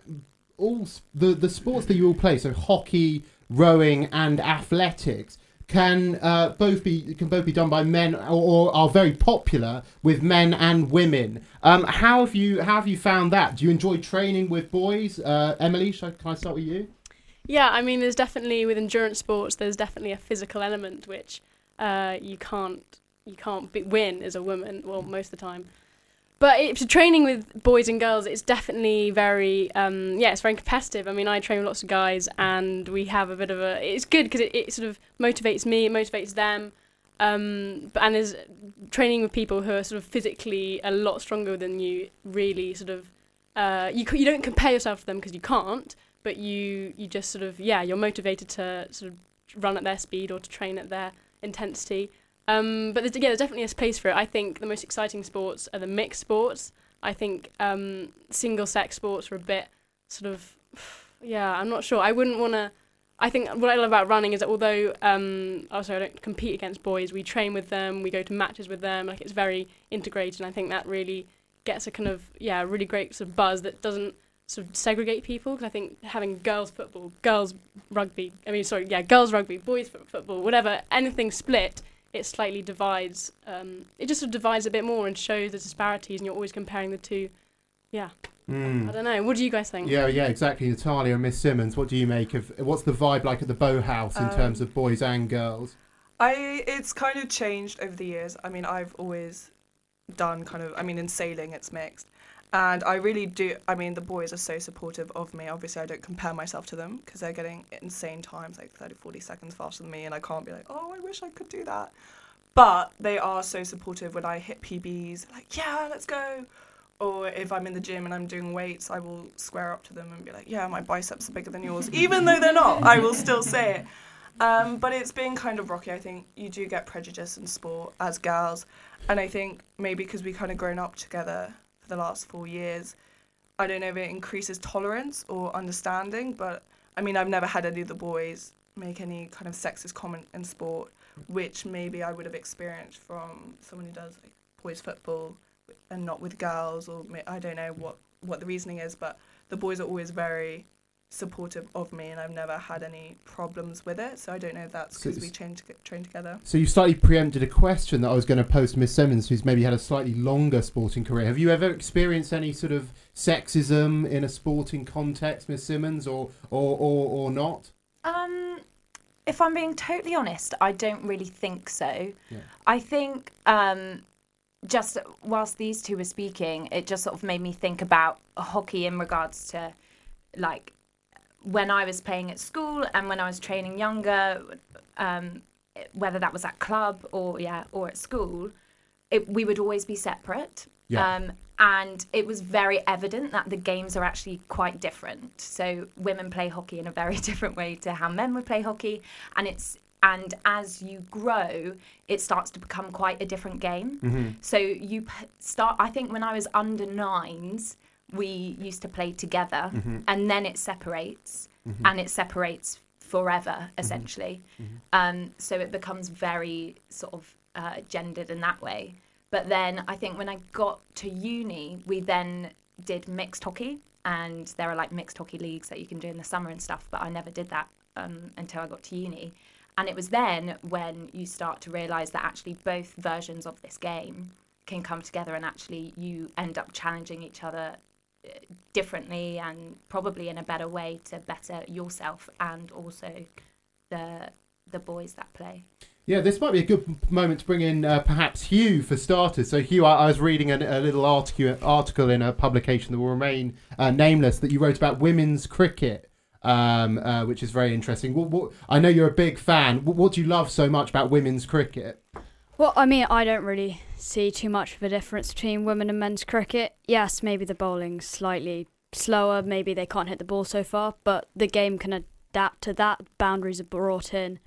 all the the sports that you all play, so hockey, rowing, and athletics, can uh, both be can both be done by men or, or, are very popular with men and women. Um, how have you how have you found that? Do you enjoy training with boys? Uh, Emily, can I start with you? Yeah, I mean, there's definitely with endurance sports, there's definitely a physical element which uh, you can't you can't be, win as a woman. Well, most of the time. But it's training with boys and girls. It's definitely very, um, yeah, it's very competitive. I mean, I train with lots of guys, and we have a bit of a. It's good because it, it sort of motivates me, it motivates them, um, but, and is training with people who are sort of physically a lot stronger than you. Really, sort of, uh, you you don't compare yourself to them because you can't, but you you just sort of yeah, you're motivated to sort of run at their speed or to train at their intensity. Um, but there's, yeah, there's definitely a space for it. I think the most exciting sports are the mixed sports. I think um, single sex sports are a bit sort of, (sighs) yeah, I'm not sure. I wouldn't want to. I think what I love about running is that although um, also I don't compete against boys, we train with them, we go to matches with them. Like it's very integrated. And I think that really gets a kind of yeah, really great sort of buzz that doesn't sort of segregate people. Because I think having girls football, girls rugby, I mean sorry, yeah, girls rugby, boys football, whatever, anything split it slightly divides. Um, it just sort of divides a bit more and shows the disparities, and you're always comparing the two. Yeah. Mm. I don't know. What do you guys think? Yeah, yeah, exactly. Natalia and Miss Simmons. What do you make of? What's the vibe like at the Boathouse in um, terms of boys and girls? I it's kind of changed over the years. I mean, I've always done kind of. I mean, in sailing, it's mixed. And I really do. I mean, the boys are so supportive of me. Obviously, I don't compare myself to them because they're getting insane times, like 30, 40 seconds faster than me, and I can't be like, oh, I wish I could do that. But they are so supportive when I hit PBs, like, yeah, let's go. Or if I'm in the gym and I'm doing weights, I will square up to them and be like, yeah, my biceps are bigger than yours. Even though they're not, I will still say it. Um, but it's been kind of rocky. I think you do get prejudice in sport as girls. And I think maybe because we kind of grown up together for the last four years. I don't know if it increases tolerance or understanding, but I mean, I've never had any of the boys make any kind of sexist comment in sport, which maybe I would have experienced from someone who does like boys football and not with girls, or I don't know what what the reasoning is, but the boys are always very supportive of me, and I've never had any problems with it. So I don't know if that's because so we trained to train together. So you slightly preempted a question that I was going to pose to Miss Simmons, who's maybe had a slightly longer sporting career. Have you ever experienced any sort of sexism in a sporting context, Miss Simmons, or or or, or not? Um. If I'm being totally honest, I don't really think so. Yeah. I think um, just whilst these two were speaking, it just sort of made me think about hockey in regards to like when I was playing at school and when I was training younger, um, whether that was at club or yeah or at school, it, we would always be separate. Yeah. Um, and it was very evident that the games are actually quite different. So women play hockey in a very (laughs) different way to how men would play hockey, and it's and as you grow, it starts to become quite a different game. Mm-hmm. So you start. I think when I was under nines, we used to play together mm-hmm. and then it separates mm-hmm. and it separates forever mm-hmm. essentially mm-hmm. um, so it becomes very sort of uh, gendered in that way but then i think when i got to uni we then did mixed hockey and there are like mixed hockey leagues that you can do in the summer and stuff but i never did that um, until i got to uni and it was then when you start to realize that actually both versions of this game can come together and actually you end up challenging each other differently and probably in a better way to better yourself and also the the boys that play. Yeah, this might be a good moment to bring in uh, perhaps Hugh for starters. So, Hugh, I, I was reading a, a, little article article in a publication that will remain uh, nameless that you wrote about women's cricket, um, uh, which is very interesting. What, what, I know you're a big fan. What, what, do you love so much about women's cricket? Well, I mean, I don't really see too much of a difference between women and men's cricket. Yes, maybe the bowling's slightly slower, maybe they can't hit the ball so far, but the game can adapt to that. Boundaries are brought in.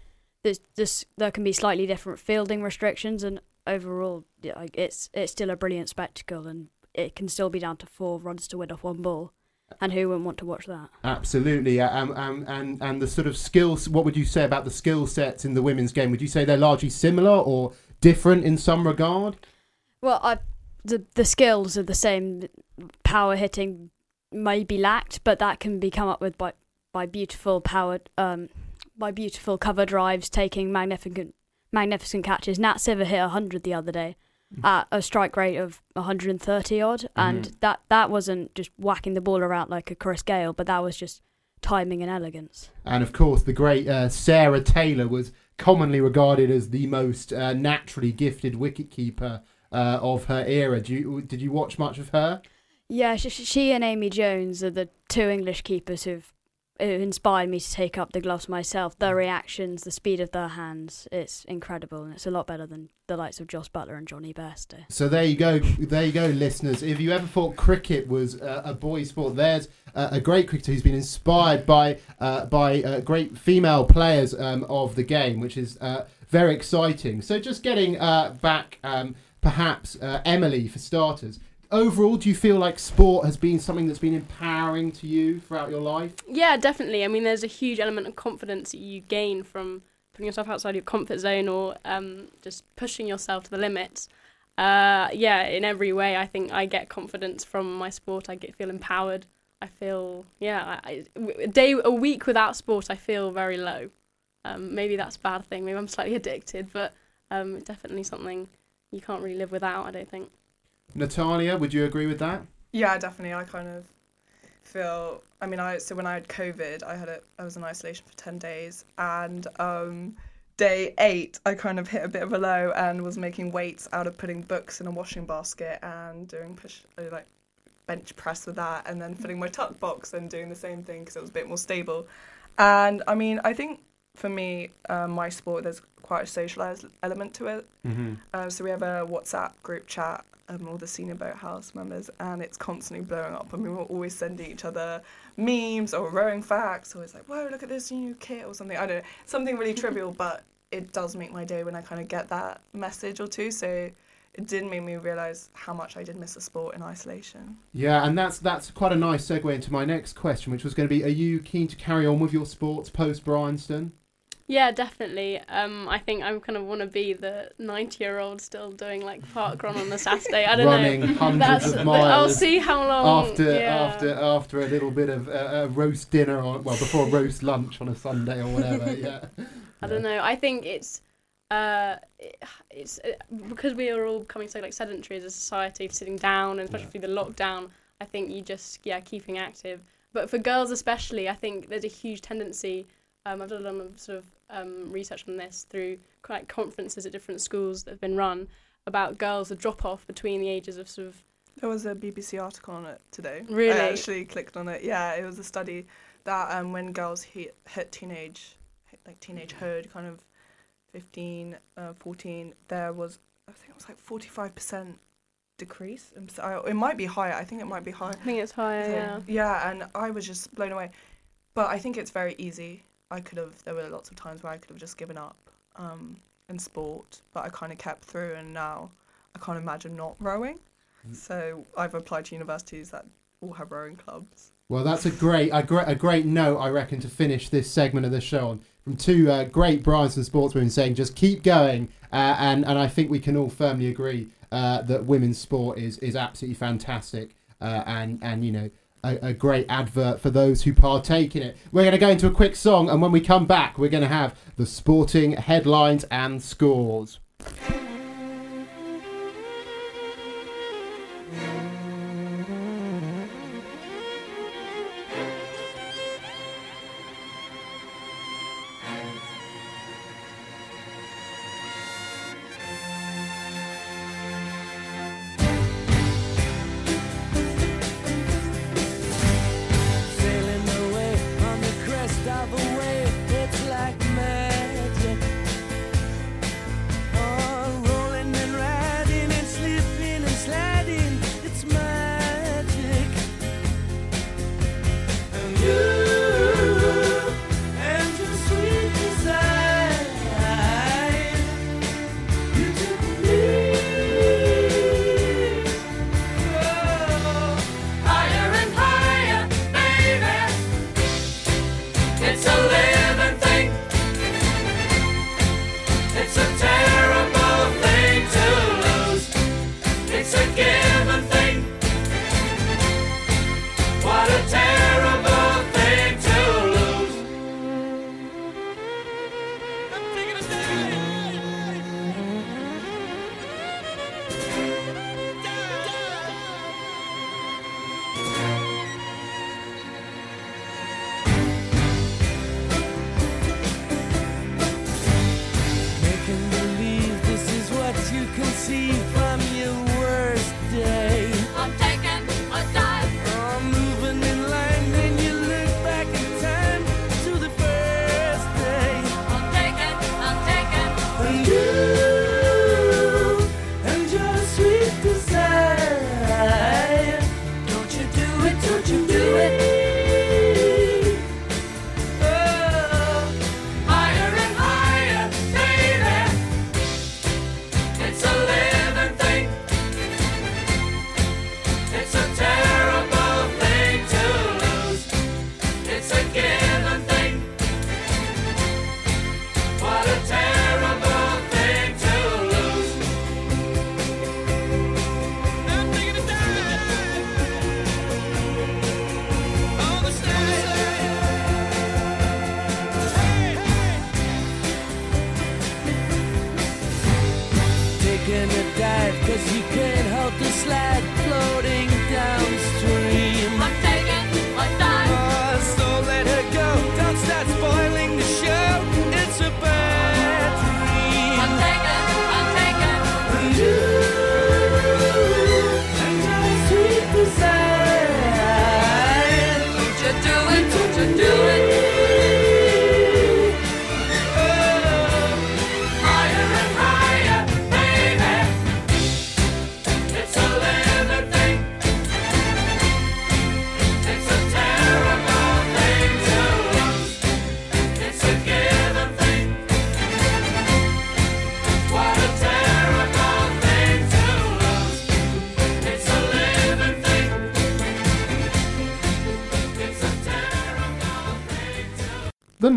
There's, there can be slightly different fielding restrictions, and overall, yeah, it's it's still a brilliant spectacle, and it can still be down to four runs to win off one ball. And who wouldn't want to watch that? Absolutely, um, and and the sort of skills. What would you say about the skill sets in the women's game? Would you say they're largely similar or different in some regard? Well, I, the the skills are the same. Power hitting may be lacked, but that can be come up with by by beautiful powered um by beautiful cover drives, taking magnificent magnificent catches. Nat Sciver hit hundred the other day at a strike rate of 130 odd, and Mhm. that that wasn't just whacking the ball around like a Chris Gayle, but that was just timing and elegance. And of course, the great uh, Sarah Taylor was commonly regarded as the most uh, naturally gifted wicketkeeper uh, of her era. Do you, did you watch much of her? Yeah, she, she and Amy Jones are the two English keepers who've who inspired me to take up the gloves myself. Their reactions, the speed of their hands, it's incredible, and it's a lot better than the likes of Jos Buttler and Jonny Bairstow. So there you go, there you go, listeners. If you ever thought cricket was uh, a boys' sport, there's uh, a great cricketer who's been inspired by uh, by uh, great female players um, of the game, which is uh, very exciting. So just getting uh, back, um, perhaps uh, Emily for starters. Overall, do you feel like sport has been something that's been empowering to you throughout your life? Yeah, definitely. I mean, there's a huge element of confidence that you gain from putting yourself outside your comfort zone or um, just pushing yourself to the limits. Uh, yeah, in every way, I think I get confidence from my sport. I get feel empowered. I feel yeah. I, a day, a week without sport, I feel very low. Um, maybe that's a bad thing. Maybe I'm slightly (laughs) addicted, but um, definitely something you can't really live without. I don't think. Natalia, would you agree with that? Yeah, definitely. I kind of feel. I mean, I so when I had COVID, I had a I was in isolation for ten days, and um, day eight, I kind of hit a bit of a low and was making weights out of putting books in a washing basket and doing push uh, like bench press with that, and then filling my tuck box and doing the same thing because it was a bit more stable. And I mean, I think for me, uh, my sport there's quite a socialized element to it. Mm-hmm. Uh, so we have a WhatsApp group chat, um, all the senior boathouse members, and it's constantly blowing up. I mean, we're always sending each other memes or rowing facts, or it's like, whoa, look at this new kit or something. I don't know, something really (laughs) trivial, but it does make my day when I kind of get that message or two. So it did make me realize how much I did miss the sport in isolation. Yeah, and that's that's quite a nice segue into my next question, which was going to be: Are you keen to carry on with your sports post Bryanston? Yeah, definitely. Um, I think I kind of want to be the ninety-year-old still doing like park run on a Saturday. I don't Running know. hundreds That's- of miles. I'll see how long. after yeah. after after a little bit of uh, a roast dinner, or well, before roast lunch on a Sunday or whatever. (laughs) yeah. I don't know. I think it's uh, it's uh, because we are all becoming so like sedentary as a society, sitting down, and especially through the lockdown. I think you just yeah keeping active. But for girls especially, I think there's a huge tendency. Um, I've done a lot of sort of um, research on this through quite conferences at different schools that have been run about girls the drop off between the ages of sort of There was a BBC article on it today. Really? I actually clicked on it. Yeah, it was a study that um, when girls hit, hit teenage, hit like teenagehood, kind of 15, uh, 14, there was, I think it was like 45% decrease. in perc- I- It might be higher. I think it might be higher. I think it's higher. So, Yeah. yeah, and I was just blown away. But I think it's very easy. I could have, there were lots of times where I could have just given up um, in sport, but I kind of kept through, and now I can't imagine not rowing. So I've applied to universities that all have rowing clubs. Well, that's a great, a great, a great note, I reckon, to finish this segment of the show on. From two uh, great Bryanston sportswomen saying, just keep going, uh, and and I think we can all firmly agree uh, that women's sport is is absolutely fantastic, uh, and and you know a, a great advert for those who partake in it. We're going to go into a quick song, and when we come back, we're going to have the sporting headlines and scores.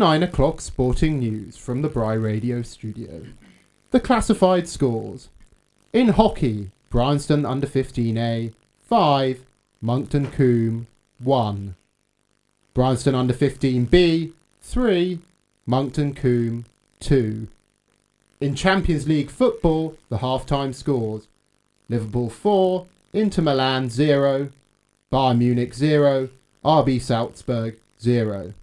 9 o'clock sporting news from the Bry Radio studio. The classified scores. In hockey, Bryanston under 15A, 5, Monkton Combe, 1. Bryanston under 15B, 3, Monkton Combe, 2. In Champions League football, the half-time scores. Liverpool 4, Inter Milan 0, Bayern Munich 0, RB Salzburg 0.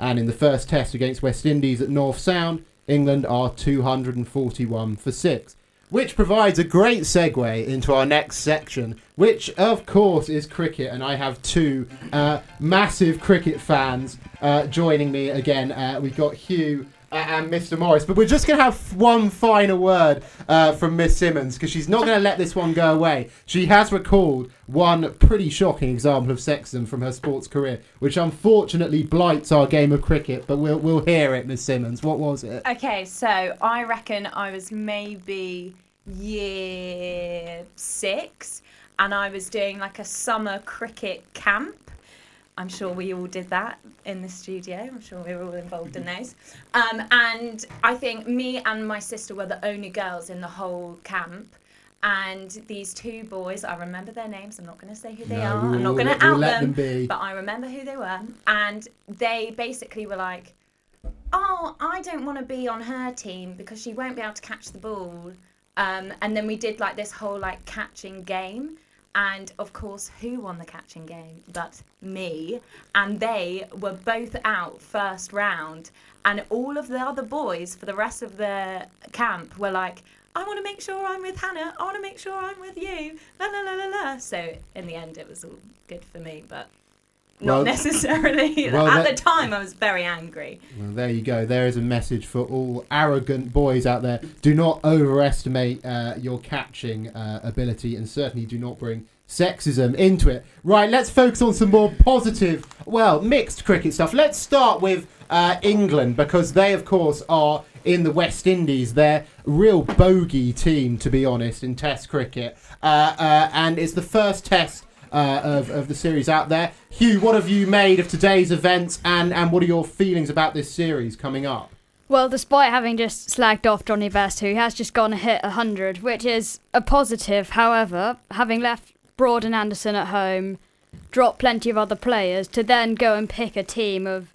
And in the first test against West Indies at North Sound, England are 241 for 6. Which provides a great segue into our next section, which of course is cricket. And I have two uh, massive cricket fans uh, joining me again. Uh, we've got Hugh and Mr. Morris. But we're just going to have one final word uh, from Miss Simmons because she's not going to let this one go away. She has recalled one pretty shocking example of sexism from her sports career, which unfortunately blights our game of cricket. But we'll we'll hear it, Miss Simmons. What was it? Okay, so I reckon I was maybe year six and I was doing like a summer cricket camp. I'm sure we all did that in the studio. I'm sure we were all involved in those. Um, and I think me and my sister were the only girls in the whole camp. And these two boys, I remember their names. I'm not going to say who they No, are. I'm not going to out them. them. But I remember who they were. And they basically were like, oh, I don't want to be on her team because she won't be able to catch the ball. Um, and then we did like this whole like catching game. And of course, who won the catching game but me? And they were both out first round. And all of the other boys for the rest of the camp were like, I want to make sure I'm with Hannah. I want to make sure I'm with you. La la la la la. So in the end, it was all good for me, but not Well- necessarily. (laughs) well, At that- the time, I was very angry. Well, there you go. There is a message for all arrogant boys out there. Do not overestimate uh, your catching uh, ability, and certainly do not bring sexism into it. Right, let's focus on some more positive, well, mixed cricket stuff. Let's start with uh, England because they, of course, are in the West Indies. They're a real bogey team, to be honest, in Test cricket, uh, uh, and it's the first Test. Uh, of, of the series out there. Hugh, what have you made of today's events and, and what are your feelings about this series coming up? Well, despite having just slagged off Johnny Best, who has just gone and hit 100, which is a positive, however, having left Broad and Anderson at home, dropped plenty of other players, to then go and pick a team of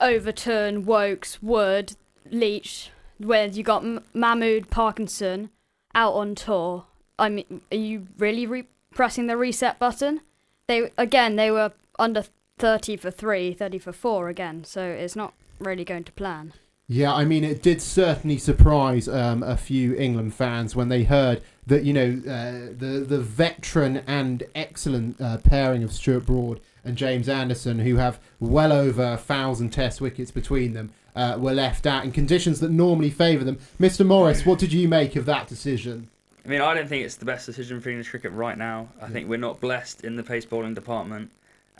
Overton, Woakes, Wood, Leach, where you got M- Mahmood Parkinson out on tour. I mean, are you really re- pressing the reset button? They again, they were under 30 for 3, 30 for 4 again, so it's not really going to plan. Yeah, I mean, it did certainly surprise um, a few England fans when they heard that you know uh, the the veteran and excellent uh, pairing of Stuart Broad and James Anderson, who have well over a thousand Test wickets between them, uh, were left out in conditions that normally favour them. Mr. Morris, what did you make of that decision? I mean, I don't think it's the best decision for English cricket right now. I think we're not blessed in the pace bowling department,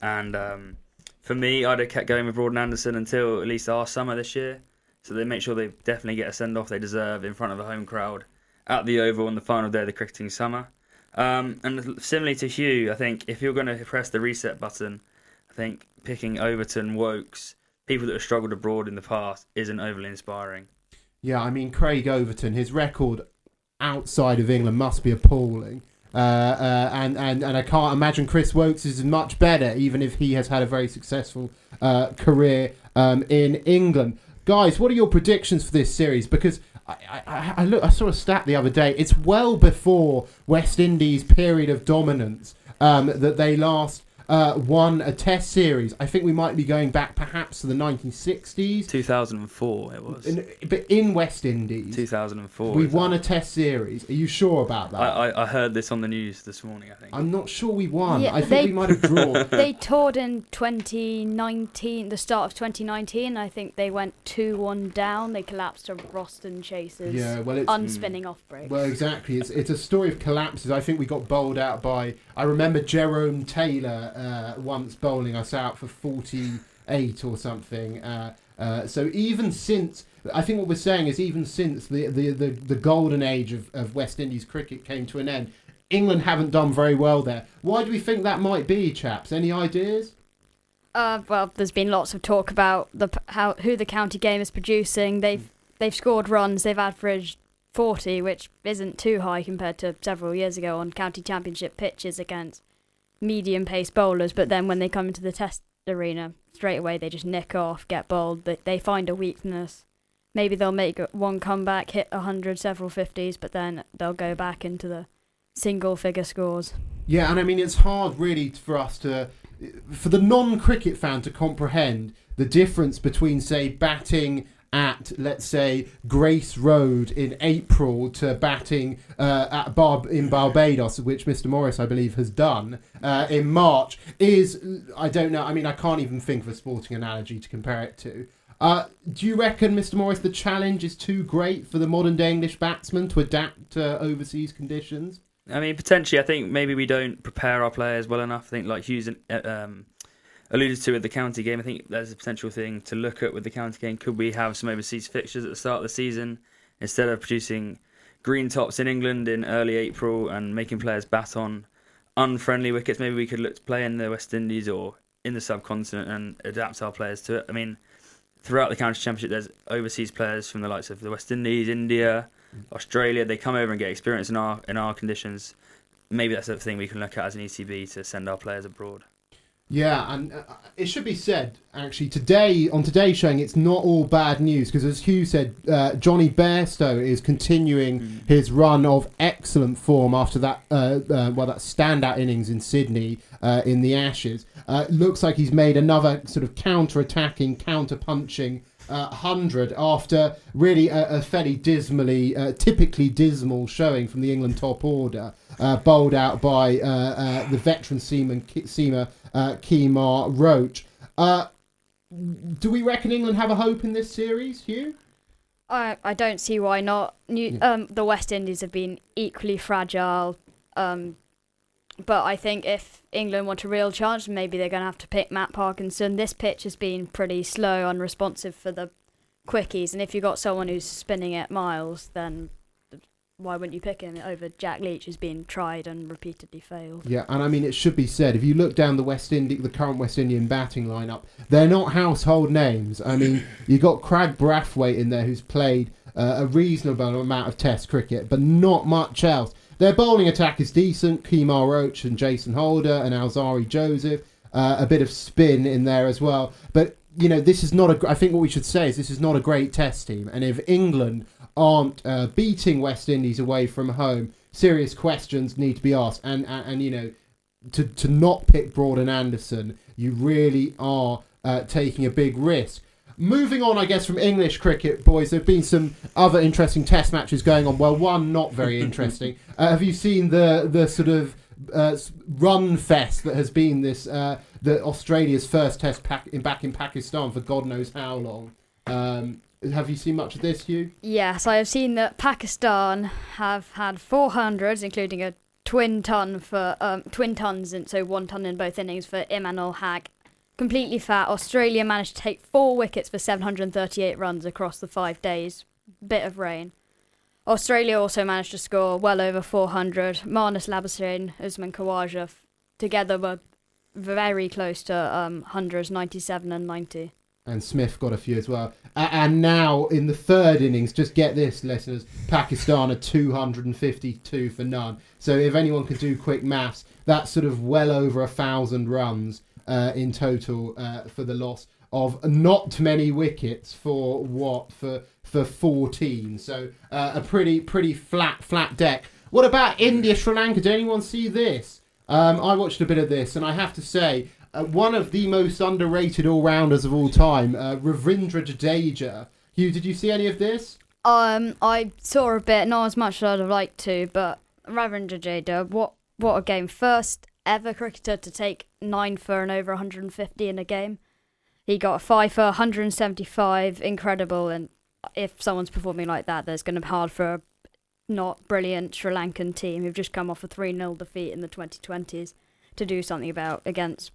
and um, for me, I'd have kept going with Broad and Anderson until at least our summer this year, so they make sure they definitely get a send off they deserve in front of a home crowd at the Oval on the final day of the cricketing summer. Um, and similarly to Hugh, I think if you're going to press the reset button, I think picking Overton, Woakes, people that have struggled abroad in the past, isn't overly inspiring. Yeah, I mean Craig Overton, his record outside of England must be appalling. Uh, uh, and, and, and I can't imagine Chris Woakes is much better, even if he has had a very successful uh, career um, in England. Guys, what are your predictions for this series? Because I, I, I look. I saw a stat the other day. It's well before West Indies' period of dominance um, that they last uh, won a Test series. I think we might be going back perhaps to the 1960s. 2004 it was. In, but in West Indies, 2004. we is won that? a Test series. Are you sure about that? I, I, I heard this on the news this morning. I think. I'm not sure we won. Yeah, I think they- we might have drawn. (laughs) they toured in 2019, the start of 2019. I think they went 2 1 down. They collapsed to Roston Chase's. Yeah, well, it's- unspinning off break. Well, exactly. It's it's a story of collapses. I think we got bowled out by. I remember Jerome Taylor uh, once bowling us out for forty eight or something. Uh, uh, so even since. I think what we're saying is even since the the, the, the golden age of, of West Indies cricket came to an end, England haven't done very well there. Why do we think that might be, chaps? Any ideas? Uh, well, there's been lots of talk about the how who the county game is producing. They've they've scored runs. They've averaged 40, which isn't too high compared to several years ago on county championship pitches against medium pace bowlers. But then when they come into the test arena, straight away they just nick off, get bowled. They they find a weakness. Maybe they'll make one comeback, hit 100, several 50s, but then they'll go back into the single figure scores. Yeah, and I mean it's hard really for us to, for the non-cricket fan to comprehend the difference between say batting at let's say Grace Road in April to batting uh, at Bar- in Barbados, which Mr Morris I believe has done uh, in March. Is I don't know. I mean I can't even think of a sporting analogy to compare it to. Uh, do you reckon, Mr. Morris, the challenge is too great for the modern day English batsman to adapt to overseas conditions? I mean, potentially, I think maybe we don't prepare our players well enough. I think, like Hughes and um, alluded to with the county game, I think there's a potential thing to look at with the county game. Could we have some overseas fixtures at the start of the season instead of producing green tops in England in early April and making players bat on unfriendly wickets? Maybe we could look to play in the West Indies or in the subcontinent and adapt our players to it. I mean, throughout the county championship, there's overseas players from the likes of the West Indies, India, Australia. They come over and get experience in our in our conditions. Maybe that's a thing we can look at as an ECB to send our players abroad. Yeah, and uh, it should be said actually today on today's showing it's not all bad news because as Hugh said, uh, Jonny Bairstow is continuing his run of excellent form after that uh, uh, well that standout innings in Sydney uh, in the Ashes. Uh, looks like he's made another sort of counter-attacking, counter-punching. Uh, hundred after really a, a fairly dismally, uh, typically dismal showing from the England top order, uh, bowled out by uh, uh, the veteran seaman Ki- seamer uh, Kemar Roach. Uh, do we reckon England have a hope in this series, Hugh? I I don't see why not. New, um, the West Indies have been equally fragile, um, but I think if England want a real chance, maybe they're going to have to pick Matt Parkinson. This pitch has been pretty slow, unresponsive for the quickies, and if you've got someone who's spinning at miles, then why wouldn't you pick him over Jack Leach, who's been tried and repeatedly failed? Yeah, and I mean it should be said if you look down the West Indi- the current West Indian batting lineup, they're not household names. I mean, (laughs) you got Kraigg Brathwaite in there who's played uh, a reasonable amount of Test cricket, but not much else. Their bowling attack is decent. Kemar Roach and Jason Holder and Alzarri Joseph, uh, a bit of spin in there as well. But you know, this is not a. I think what we should say is this is not a great Test team, and if England aren't uh, beating West Indies away from home, serious questions need to be asked. And and, and you know, to to not pick Broad and Anderson, you really are uh, taking a big risk. Moving on, I guess, from English cricket, boys, there have been some other interesting Test matches going on. Well, one not very (laughs) interesting. uh, have you seen the the sort of uh, run fest that has been this uh, the Australia's first Test pack in, back in Pakistan for God knows how long? Um, have you seen much of this, Hugh? Yes, I have seen that Pakistan have had 400s, including a twin ton for um, twin tons, and so one ton in both innings for Imam-ul-Haq. Completely fat. Australia managed to take four wickets for 738 runs across the five days. Bit of rain. Australia also managed to score well over 400. Marnus Labuschagne, Usman Khawaja together were very close to um, hundreds, 97 and 90. and Smith got a few as well. And now in the third innings, just get this, listeners: Pakistan are 252 for none. So if anyone could do quick maths, that's sort of well over a thousand runs uh, in total uh, for the loss of not many wickets for what for for 14. So uh, a pretty pretty flat flat deck. What about India Sri Lanka? Did anyone see this? Um, I watched a bit of this, and I have to say, uh, one of the most underrated all rounders of all time, uh, Ravindra Jadeja. Hugh, did you see any of this? Um, I saw a bit, not as much as I'd have liked to, but Ravindra Jadeja, what what a game! First ever cricketer to take nine for and over 150 in a game. He got a five for 175, incredible. And if someone's performing like that, there's going to be hard for not brilliant Sri Lankan team who've just come off a 3 0 defeat in the Twenty20s to do something about against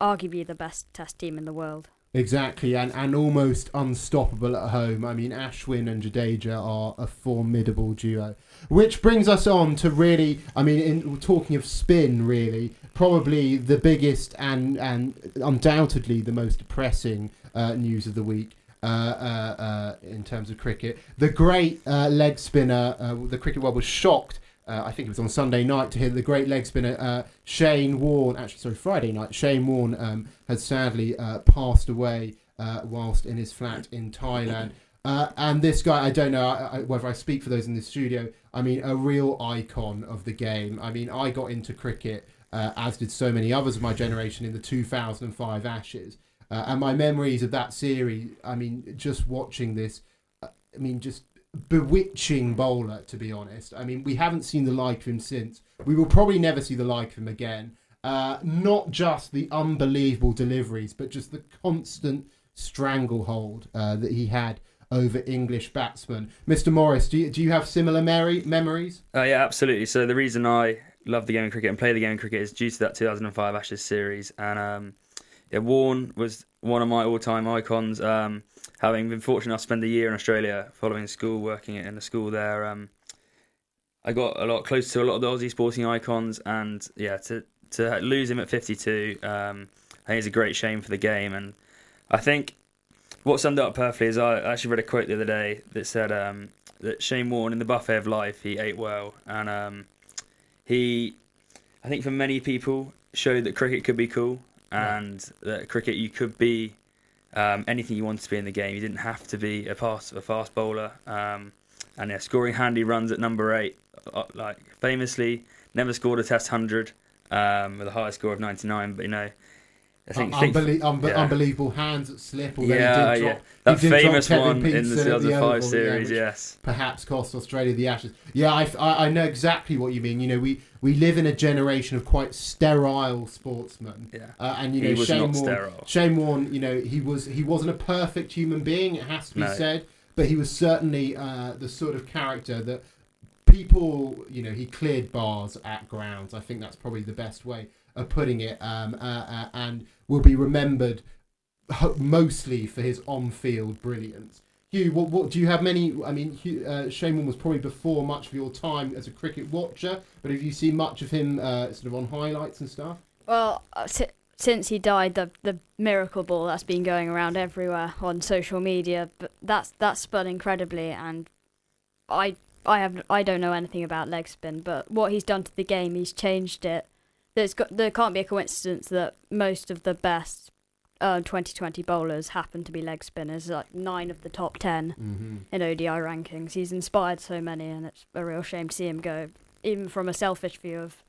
arguably the best test team in the world. Exactly, and, and almost unstoppable at home. I mean, Ashwin and Jadeja are a formidable duo. Which brings us on to really, I mean, in talking of spin, really, probably the biggest and, and undoubtedly the most depressing uh, news of the week. Uh, uh, uh, in terms of cricket, the great leg spinner, the cricket world was shocked uh, I think it was on Sunday night to hear the great leg spinner uh, Shane Warne, actually, sorry, Friday night, Shane Warne um, has sadly uh, passed away whilst in his flat in Thailand. And this guy, I don't know I, I, whether I speak for those in the studio, I mean, a real icon of the game. I mean, I got into cricket, as did so many others of my generation, in the 2005 Ashes. And my memories of that series, I mean, just watching this, I mean, just bewitching bowler, to be honest. I mean, we haven't seen the like of him since. We will probably never see the like of him again. Uh, not just the unbelievable deliveries, but just the constant stranglehold uh, that he had over English batsmen. Mr. Morris, do you, do you have similar Mary, memories? Uh, yeah, absolutely. So the reason I love the game of cricket and play the game of cricket is due to that 2005 Ashes series. And um, yeah, Warne was one of my all-time icons. Um, having been fortunate enough to spend a year in Australia following school, working in a school there, um, I got a lot close to a lot of the Aussie sporting icons, and yeah, to to lose him at 52, um, I think it's a great shame for the game. And I think what summed it up perfectly is I actually read a quote the other day that said um, that Shane Warne, in the buffet of life, he ate well, and um, he, I think for many people, showed that cricket could be cool, and that cricket you could be um, anything you wanted to be in the game. You didn't have to be a fast a fast bowler. Um, and yeah, scoring handy runs at number eight, uh, like famously never scored a Test hundred um, with a high score of ninety nine. But you know, I think, Un- think unbelie- unbe- yeah. unbelievable hands at slip. Although Yeah, he did yeah. drop, That he did famous Kevin one in the Pietersen at 2005 Oval, series, yes. Perhaps cost Australia the Ashes. Yeah, I, I, I know exactly what you mean. You know, we, we live in a generation of quite sterile sportsmen. Yeah. Uh, and you know, Shane Warne, sterile. Shane Warne, you know, he was he wasn't a perfect human being. It has to be No. said, but he was certainly uh, the sort of character that people, you know, he cleared bars at grounds. I think that's probably the best way of putting it. Um, uh, uh, and will be remembered mostly for his on-field brilliance. Hugh, what, what do you have many? I mean, Hugh, uh, was probably before much of your time as a cricket watcher, but have you seen much of him uh, sort of on highlights and stuff? Well, uh, si- since he died, the the miracle ball that's been going around everywhere on social media, but that's that's spun incredibly, and I I have I don't know anything about leg spin, but what he's done to the game, he's changed it. There's got there can't be a coincidence that most of the best uh, Twenty20 bowlers happen to be leg spinners. Like nine of the top 10 Mhm. in ODI rankings. He's inspired so many, and it's a real shame to see him go. Even from a selfish view of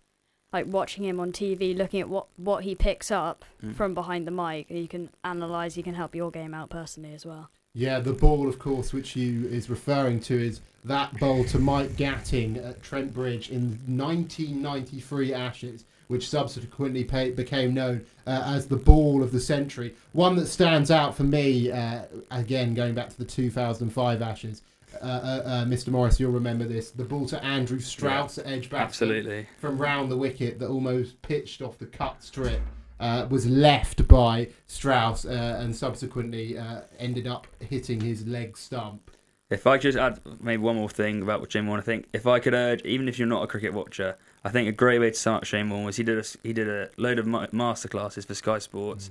like watching him on TV, looking at what what he picks up Mm. from behind the mic, you can analyze. You can help your game out personally as well. Yeah, the ball, of course, which Hugh is referring to, is that bowl to Mike Gatting at Trent Bridge in 1993 Ashes, which subsequently became known uh, as the ball of the century. One that stands out for me, uh, again, going back to the 2005 Ashes. Uh, uh, uh, Mr. Morris, you'll remember this. The ball to Andrew Strauss at edge batsman Absolutely. from round the wicket that almost pitched off the cut strip uh, was left by Strauss uh, and subsequently uh, ended up hitting his leg stump. If I just add maybe one more thing about what Shane Warne, I think if I could urge, even if you're not a cricket watcher, I think a great way to start Shane Warne was he did a he did a load of ma- masterclasses for Sky Sports,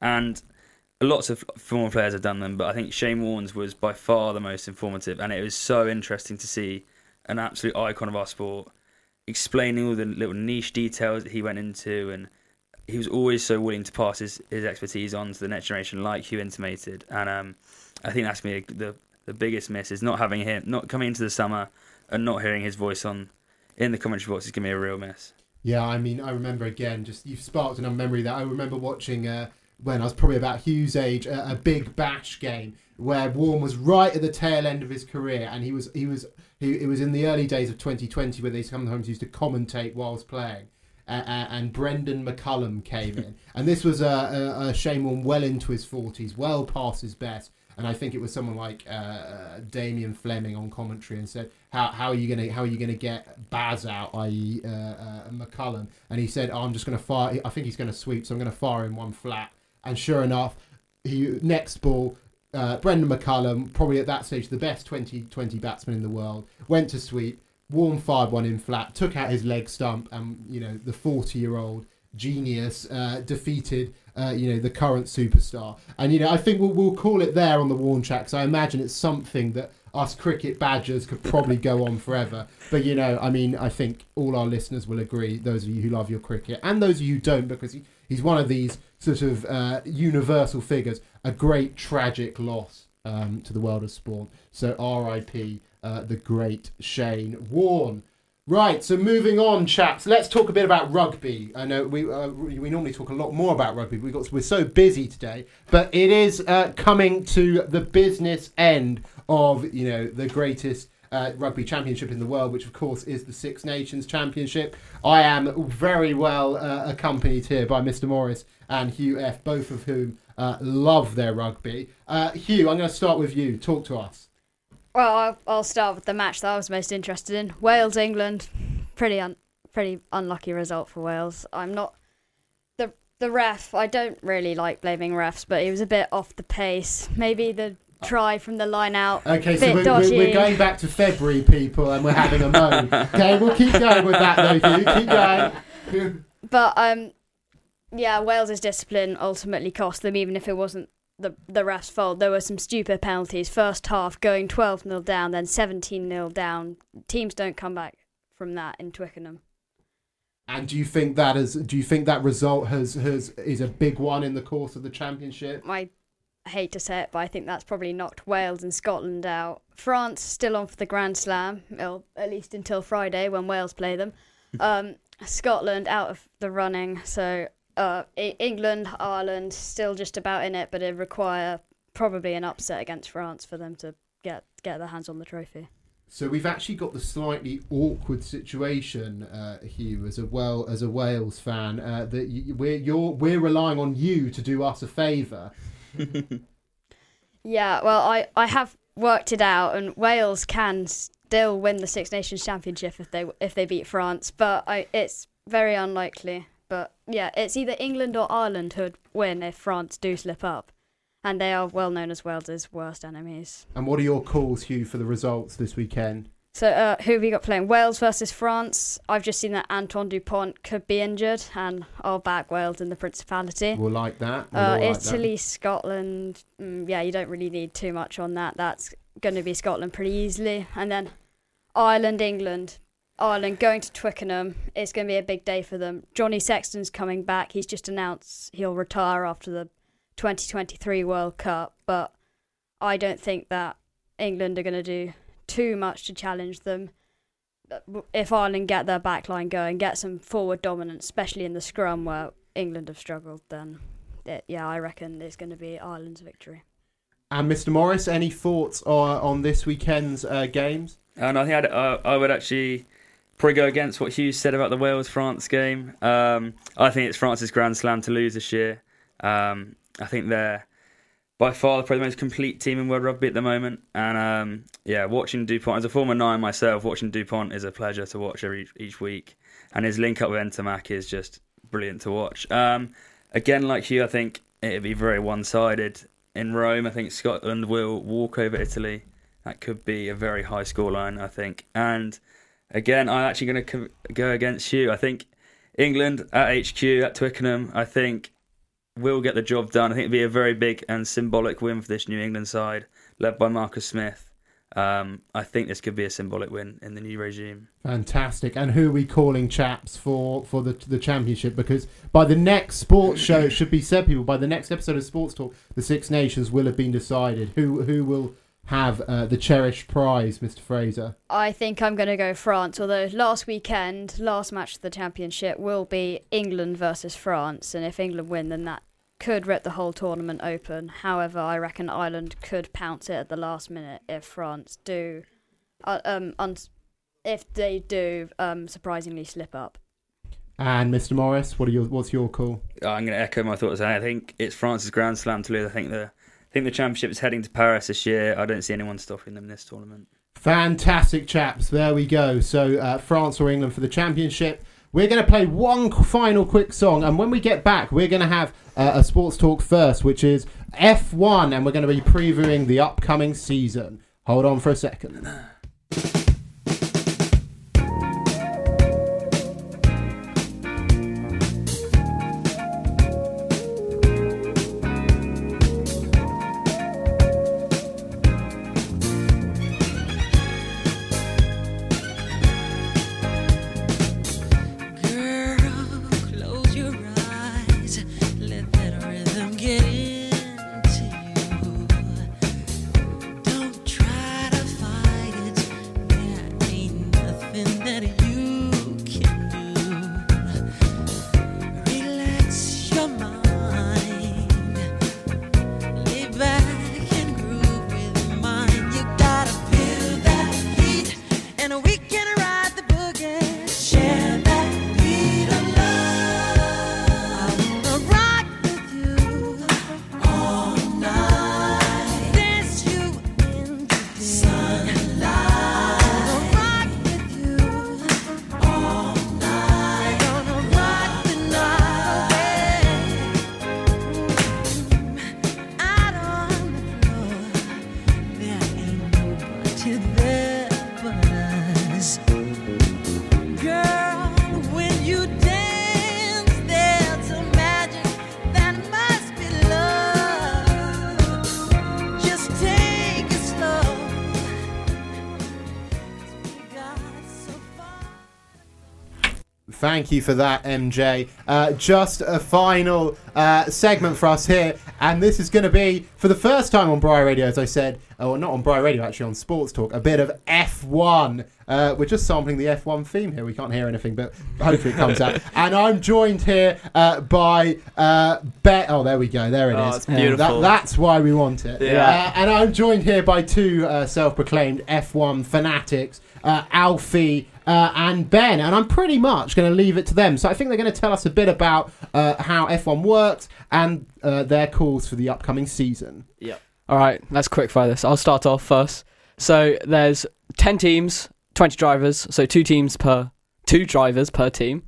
and lots of former players have done them, but I think Shane Warne's was by far the most informative, and it was so interesting to see an absolute icon of our sport explaining all the little niche details that he went into, and he was always so willing to pass his, his expertise on to the next generation, like you intimated. And um, I think that's me the the biggest miss is not having him, not coming into the summer and not hearing his voice on in the commentary box is going to be a real mess. Yeah, I mean, I remember again, just you've sparked another memory that I remember watching uh, when I was probably about Hugh's age, a, a big bash game where Warne was right at the tail end of his career, and he was he was he it was in the early days of Twenty20 where they sometimes used to commentate whilst playing. Uh, and Brendon McCullum came in, (laughs) and this was a, a, a Shane Warne well into his 40s, well past his best, and I think it was someone like uh, uh, Damien Fleming on commentary and said, "How, how are you gonna how are you gonna get Baz out, i.e. Uh, uh, McCullum?" And he said, oh, "I'm just gonna fire. I think he's gonna sweep, so I'm gonna fire him one flat." And sure enough, he next ball. Uh, Brendon McCullum, probably at that stage the best Twenty20 batsman in the world, went to sweep. Warne fired one in flat, took out his leg stump, and you know the 40 year old genius uh, defeated uh, you know the current superstar. And you know I think we'll, we'll call it there on the Warne track. So I imagine it's something that us cricket badgers could probably go on forever. But you know, I mean, I think all our listeners will agree. Those of you who love your cricket, and those of you who don't, because he, he's one of these sort of uh, universal figures. A great tragic loss um, to the world of sport. So R.I.P. Uh, the great Shane Warne. Right, so moving on, chaps. Let's talk a bit about rugby. I know we uh, we normally talk a lot more about rugby. We got we're so busy today, but it is uh, coming to the business end of you know the greatest uh, rugby championship in the world, which of course is the Six Nations Championship. I am very well uh, accompanied here by Mr. Morris and Hugh F, both of whom uh, love their rugby. Uh, Hugh, I'm going to start with you. Talk to us. Well, I'll, I'll start with the match that I was most interested in. Wales England, pretty un, pretty unlucky result for Wales. I'm not the the ref. I don't really like blaming refs, but he was a bit off the pace. Maybe the try from the line out. Okay, bit so we're, dodgy. we're, we're going back to February, people, and we're having a moan. (laughs) okay, we'll keep going with that, though, Hugh. Keep going. But um, yeah, Wales's discipline ultimately cost them, even if it wasn't the the ref's fault. There were some stupid penalties. First half going twelve 0 down, then seventeen 0 down. Teams don't come back from that in Twickenham. And do you think that is? Do you think that result has has is a big one in the course of the championship? I hate to say it, but I think that's probably knocked Wales and Scotland out. France still on for the Grand Slam, well, at least until Friday when Wales play them. (laughs) Um, Scotland out of the running, so uh, England, Ireland still just about in it, but it require probably an upset against France for them to get get their hands on the trophy. So we've actually got the slightly awkward situation, uh, Hugh, as a well as a Wales fan, uh, that you, we're you're we're relying on you to do us a favour. (laughs) Yeah, well, I, I have worked it out, and Wales can still win the Six Nations Championship if they if they beat France, but I, it's very unlikely. But yeah, it's either England or Ireland who'd win if France do slip up, and they are well known as Wales's worst enemies. And what are your calls, Hugh, for the results this weekend? So uh, who have we got playing? Wales versus France. I've just seen that Antoine Dupont could be injured, and I'll back Wales in the Principality. We'll like that. We'll Uh, like Italy, Scotland. Mm, yeah, you don't really need too much on that. That's going to be Scotland pretty easily. And then Ireland, England. Ireland going to Twickenham. It's going to be a big day for them. Johnny Sexton's coming back. He's just announced he'll retire after the 2023 World Cup. But I don't think that England are going to do too much to challenge them. If Ireland get their backline going, get some forward dominance, especially in the scrum where England have struggled, then it, yeah, I reckon it's going to be Ireland's victory. And Mr. Morris, any thoughts on, on this weekend's uh, games? And I think I'd, uh, I would actually probably go against what Hugh's said about the Wales France game. Um, I think it's France's Grand Slam to lose this year. Um, I think they're by far probably the most complete team in world rugby at the moment. And um, yeah, watching Dupont as a former nine myself, watching Dupont is a pleasure to watch every each week. And his link up with Ntamack is just brilliant to watch. Um, again, like you, I think it'd be very one sided in Rome. I think Scotland will walk over Italy. That could be a very high scoreline, I think. And again, I'm actually going to co- go against you. I think England at HQ at Twickenham. I think will get the job done. I think it'll be a very big and symbolic win for this New England side, led by Marcus Smith. Um, I think this could be a symbolic win in the new regime. Fantastic. And who are we calling chaps for for the the championship? Because by the next sports show, it should be said, people, by the next episode of Sports Talk, the Six Nations will have been decided. Who who will have uh, the cherished prize, Mr. Fraser? I think I'm going to go France, although last weekend, last match of the championship will be England versus France, and if England win, then that could rip the whole tournament open. However, I reckon Ireland could pounce it at the last minute if France do, uh, um, un- if they do um, surprisingly slip up. And Mr. Morris, what are your what's your call? Uh, I'm going to echo my thoughts. I think it's France's Grand Slam to lose. I think the I think the championship is heading to Paris this year. I don't see anyone stopping them in this tournament. Fantastic, chaps. There we go. So, uh, France or England for the championship. We're going to play one final quick song, and when we get back, we're going to have uh, a sports talk first, which is F1, and we're going to be previewing the upcoming season. Hold on for a second. (clears throat) Thank you for that, MJ. Uh, just a final uh, segment for us here, and this is going to be for the first time on Bry Radio, as I said, or not on Bry Radio, actually on Sports Talk, a bit of F1. Uh, we're just sampling the F1 theme here. We can't hear anything, but hopefully it comes out. (laughs) And I'm joined here uh, by uh, Bet. Oh, there we go. There it is. Oh, it's beautiful. That- that's why we want it. Yeah. Uh, and I'm joined here by two uh, self-proclaimed F1 fanatics, uh, Alfie uh, and Ben, and I'm pretty much going to leave it to them. So I think they're going to tell us a bit about uh, how F1 works and uh, their calls for the upcoming season. Yep. All right, let's quick fire this. I'll start off first. So there's 10 teams, 20 drivers, so two teams per two drivers per team.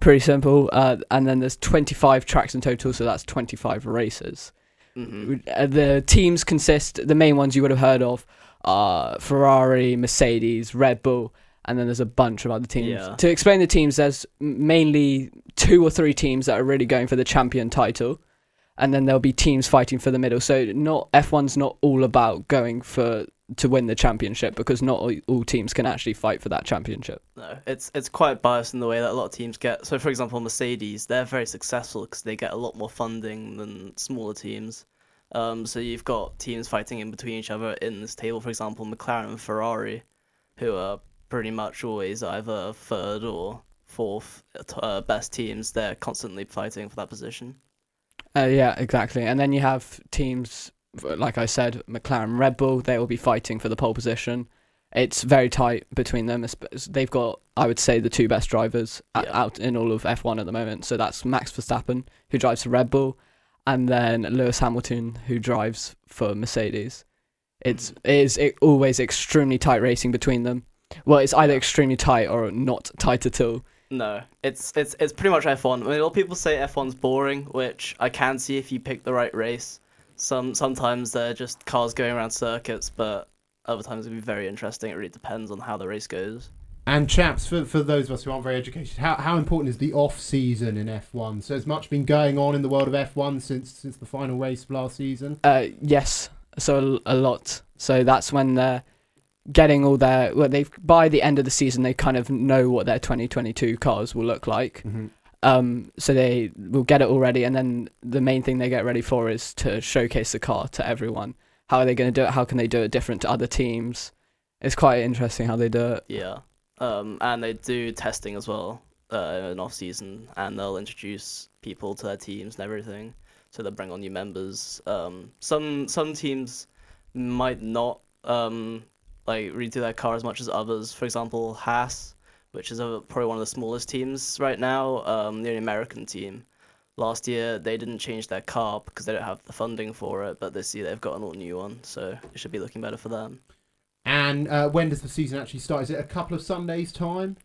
Pretty simple. Uh, and then there's 25 tracks in total, so that's 25 races. Uh, the teams consist, the main ones you would have heard of are Ferrari, Mercedes, Red Bull, and then there's a bunch of other teams. Yeah. To explain the teams, there's mainly two or three teams that are really going for the champion title and then there'll be teams fighting for the middle. So not F1's not all about going for to win the championship because not all, all teams can actually fight for that championship. No, it's it's quite biased in the way that a lot of teams get. So, for example, Mercedes, they're very successful because they get a lot more funding than smaller teams. Um, so you've got teams fighting in between each other in this table. For example, McLaren and Ferrari, who are pretty much always either third or fourth uh, best teams. They're constantly fighting for that position. Uh, yeah, exactly. And then you have teams like I said, McLaren, Red Bull. They will be fighting for the pole position. It's very tight between them. They've got, I would say, the two best drivers a- out in all of F1 at the moment. So that's Max Verstappen, who drives for Red Bull, and then Lewis Hamilton, who drives for Mercedes. It's it is always extremely tight racing between them. Well, it's either extremely tight or not tight at all. No, it's it's it's pretty much F1. I mean, a lot of people say F1's boring, which I can see if you pick the right race. Some sometimes they're just cars going around circuits, but other times it'll be very interesting. It really depends on how the race goes. And chaps, for, for those of us who aren't very educated, how, how important is the off season in F1? So has much been going on in the world of F1 since since the final race of last season? Uh, yes, so a, a lot. So that's when they're getting all their well they've by the end of the season they kind of know what their 2022 cars will look like Mhm. um so they will get it already and then the main thing they get ready for is to showcase the car to everyone how are they going to do it how can they do it different to other teams it's quite interesting how they do it Yeah. Um, and they do testing as well uh, in off season, and they'll introduce people to their teams and everything. So they'll bring on new members. Um, some some teams might not um, like redo their car as much as others. For example, Haas, which is a, probably one of the smallest teams right now, um, the only American team. Last year they didn't change their car because they don't have the funding for it, but this year they've got an all new one, so it should be looking better for them. And uh, when does the season actually start? Is it a couple of Sundays' time?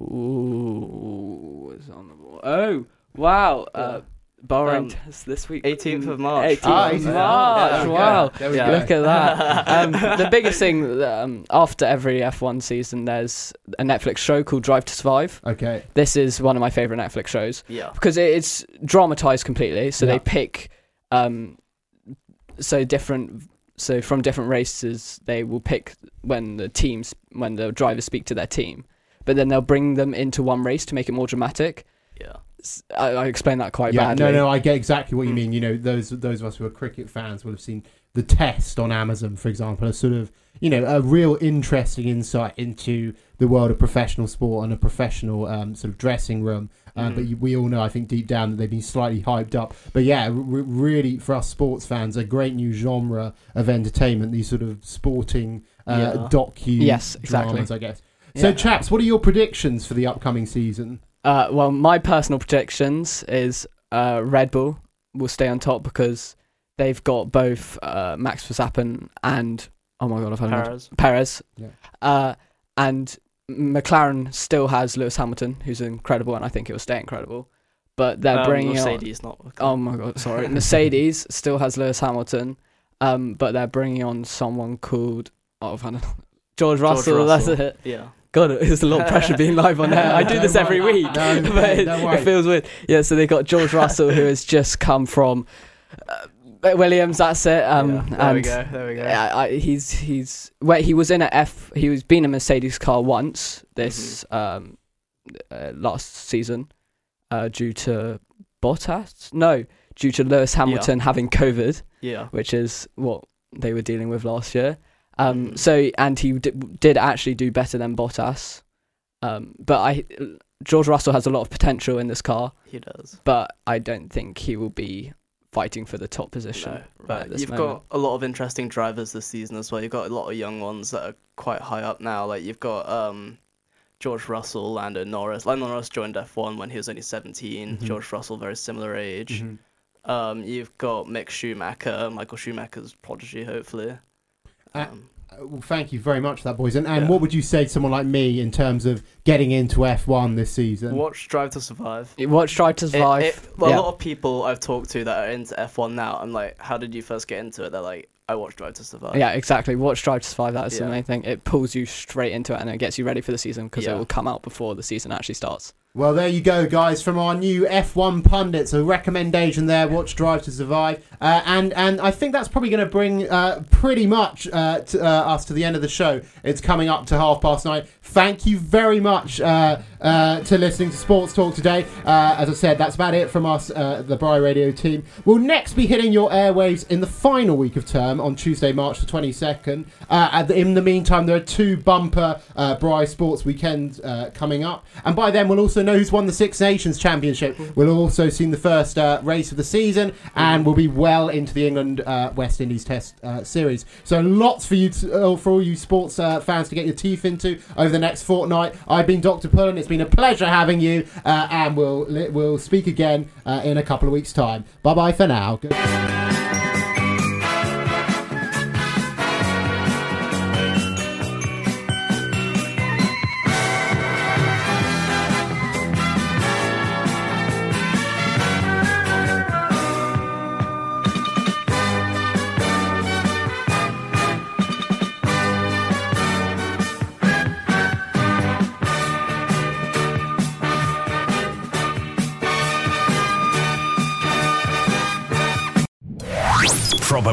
Ooh, it's on the wall. Oh, wow. Uh, Bahrain Um, test this week. 18th of March. 18th Ah, of 18th March. March. Wow. There we go. Look at that. (laughs) um, the biggest thing um, after every F1 season, there's a Netflix show called Drive to Survive. Okay. This is one of my favorite Netflix shows Yeah. because it's dramatized completely. So Yeah. they pick, um, so different, so from different races, they will pick when the teams, when the drivers speak to their team, but then they'll bring them into one race to make it more dramatic. Yeah. I, I explained that quite yeah, badly. no, no, I get exactly Mm. what you mean. You know, those those of us who are cricket fans will have seen the test on Amazon, for example, a sort of you know a real interesting insight into the world of professional sport and a professional um, sort of dressing room. Uh, Mm-hmm. But you, we all know, I think, deep down that they've been slightly hyped up. But yeah, r- really for us sports fans, a great new genre of entertainment. These sort of sporting uh, Yeah. docu Yes, exactly. dramas, I guess. So, Yeah. chaps, what are your predictions for the upcoming season? Uh, well, my personal predictions is uh, Red Bull will stay on top because they've got both uh, Max Verstappen and oh my god, I've had Perez. Perez, Yeah. uh, and McLaren still has Lewis Hamilton, who's incredible, and I think it will stay incredible. But they're Um, bringing on- Mercedes, not Oh my god, sorry, (laughs) Mercedes still has Lewis Hamilton, um, but they're bringing on someone called oh, I've had a- George Russell. That's it. Yeah. God, there's a lot of pressure being live on there. I do (laughs) this every week, No, but it, it feels weird. Yeah, so they got George Russell, who has just come from uh, Williams. That's it. Um, Yeah, there and we go. There we go. yeah, I, he's he's well, he was in a F. He was been a Mercedes car once this Mm-hmm. um uh, last season, uh, due to Bottas. No, due to Lewis Hamilton having COVID Yeah. which is what they were dealing with last year. Um. So, and he d- did actually do better than Bottas. Um, but I, George Russell has a lot of potential in this car, He does. but I don't think he will be fighting for the top position. No, right but you've moment. got a lot of interesting drivers this season as well. You've got a lot of young ones that are quite high up now. Like you've got um, George Russell, Lando Norris. Lando Norris joined F1 when he was only 17. Mhm. George Russell, very similar age. Mhm. Um, you've got Mick Schumacher, Michael Schumacher's prodigy, hopefully. Uh, Um, Uh, Well, thank you very much for that, boys. And, and Yeah. what would you say to someone like me in terms of getting into F1 this season? watch Drive to Survive. Watch Drive to Survive. it- well, yeah. a lot of people I've talked to that are into F1 now, I'm like, how did you first get into it? They're like, I watched Drive to Survive. yeah, exactly. Watch Drive to Survive. That is the Yeah. main thing. It pulls you straight into it and it gets you ready for the season because it will come out before the season actually starts. Well, there you go, guys, from our new F1 pundits. A recommendation there: watch Drive to Survive, uh, and and I think that's probably going to bring uh, pretty much uh, to, uh, us to the end of the show. It's coming up to half past nine. Thank you very much uh, uh, to listening to Sports Talk today. As I said, that's about it from us, the Bry Radio team. We'll next be hitting your airwaves in the final week of term on Tuesday, March the twenty second. In the meantime, there are two bumper Bry Sports weekends coming up, and by then we'll also know who's won the Six Nations Championship. We'll also seen the first uh, race of the season, and we'll be well into the England uh, West Indies Test uh, series. So lots for you, to, uh, for all you sports uh, fans to get your teeth into over the next fortnight. I've been Dr. Pullan. It's been a pleasure having you, and we'll we'll speak again in a couple of weeks' time. Bye bye for now. Good-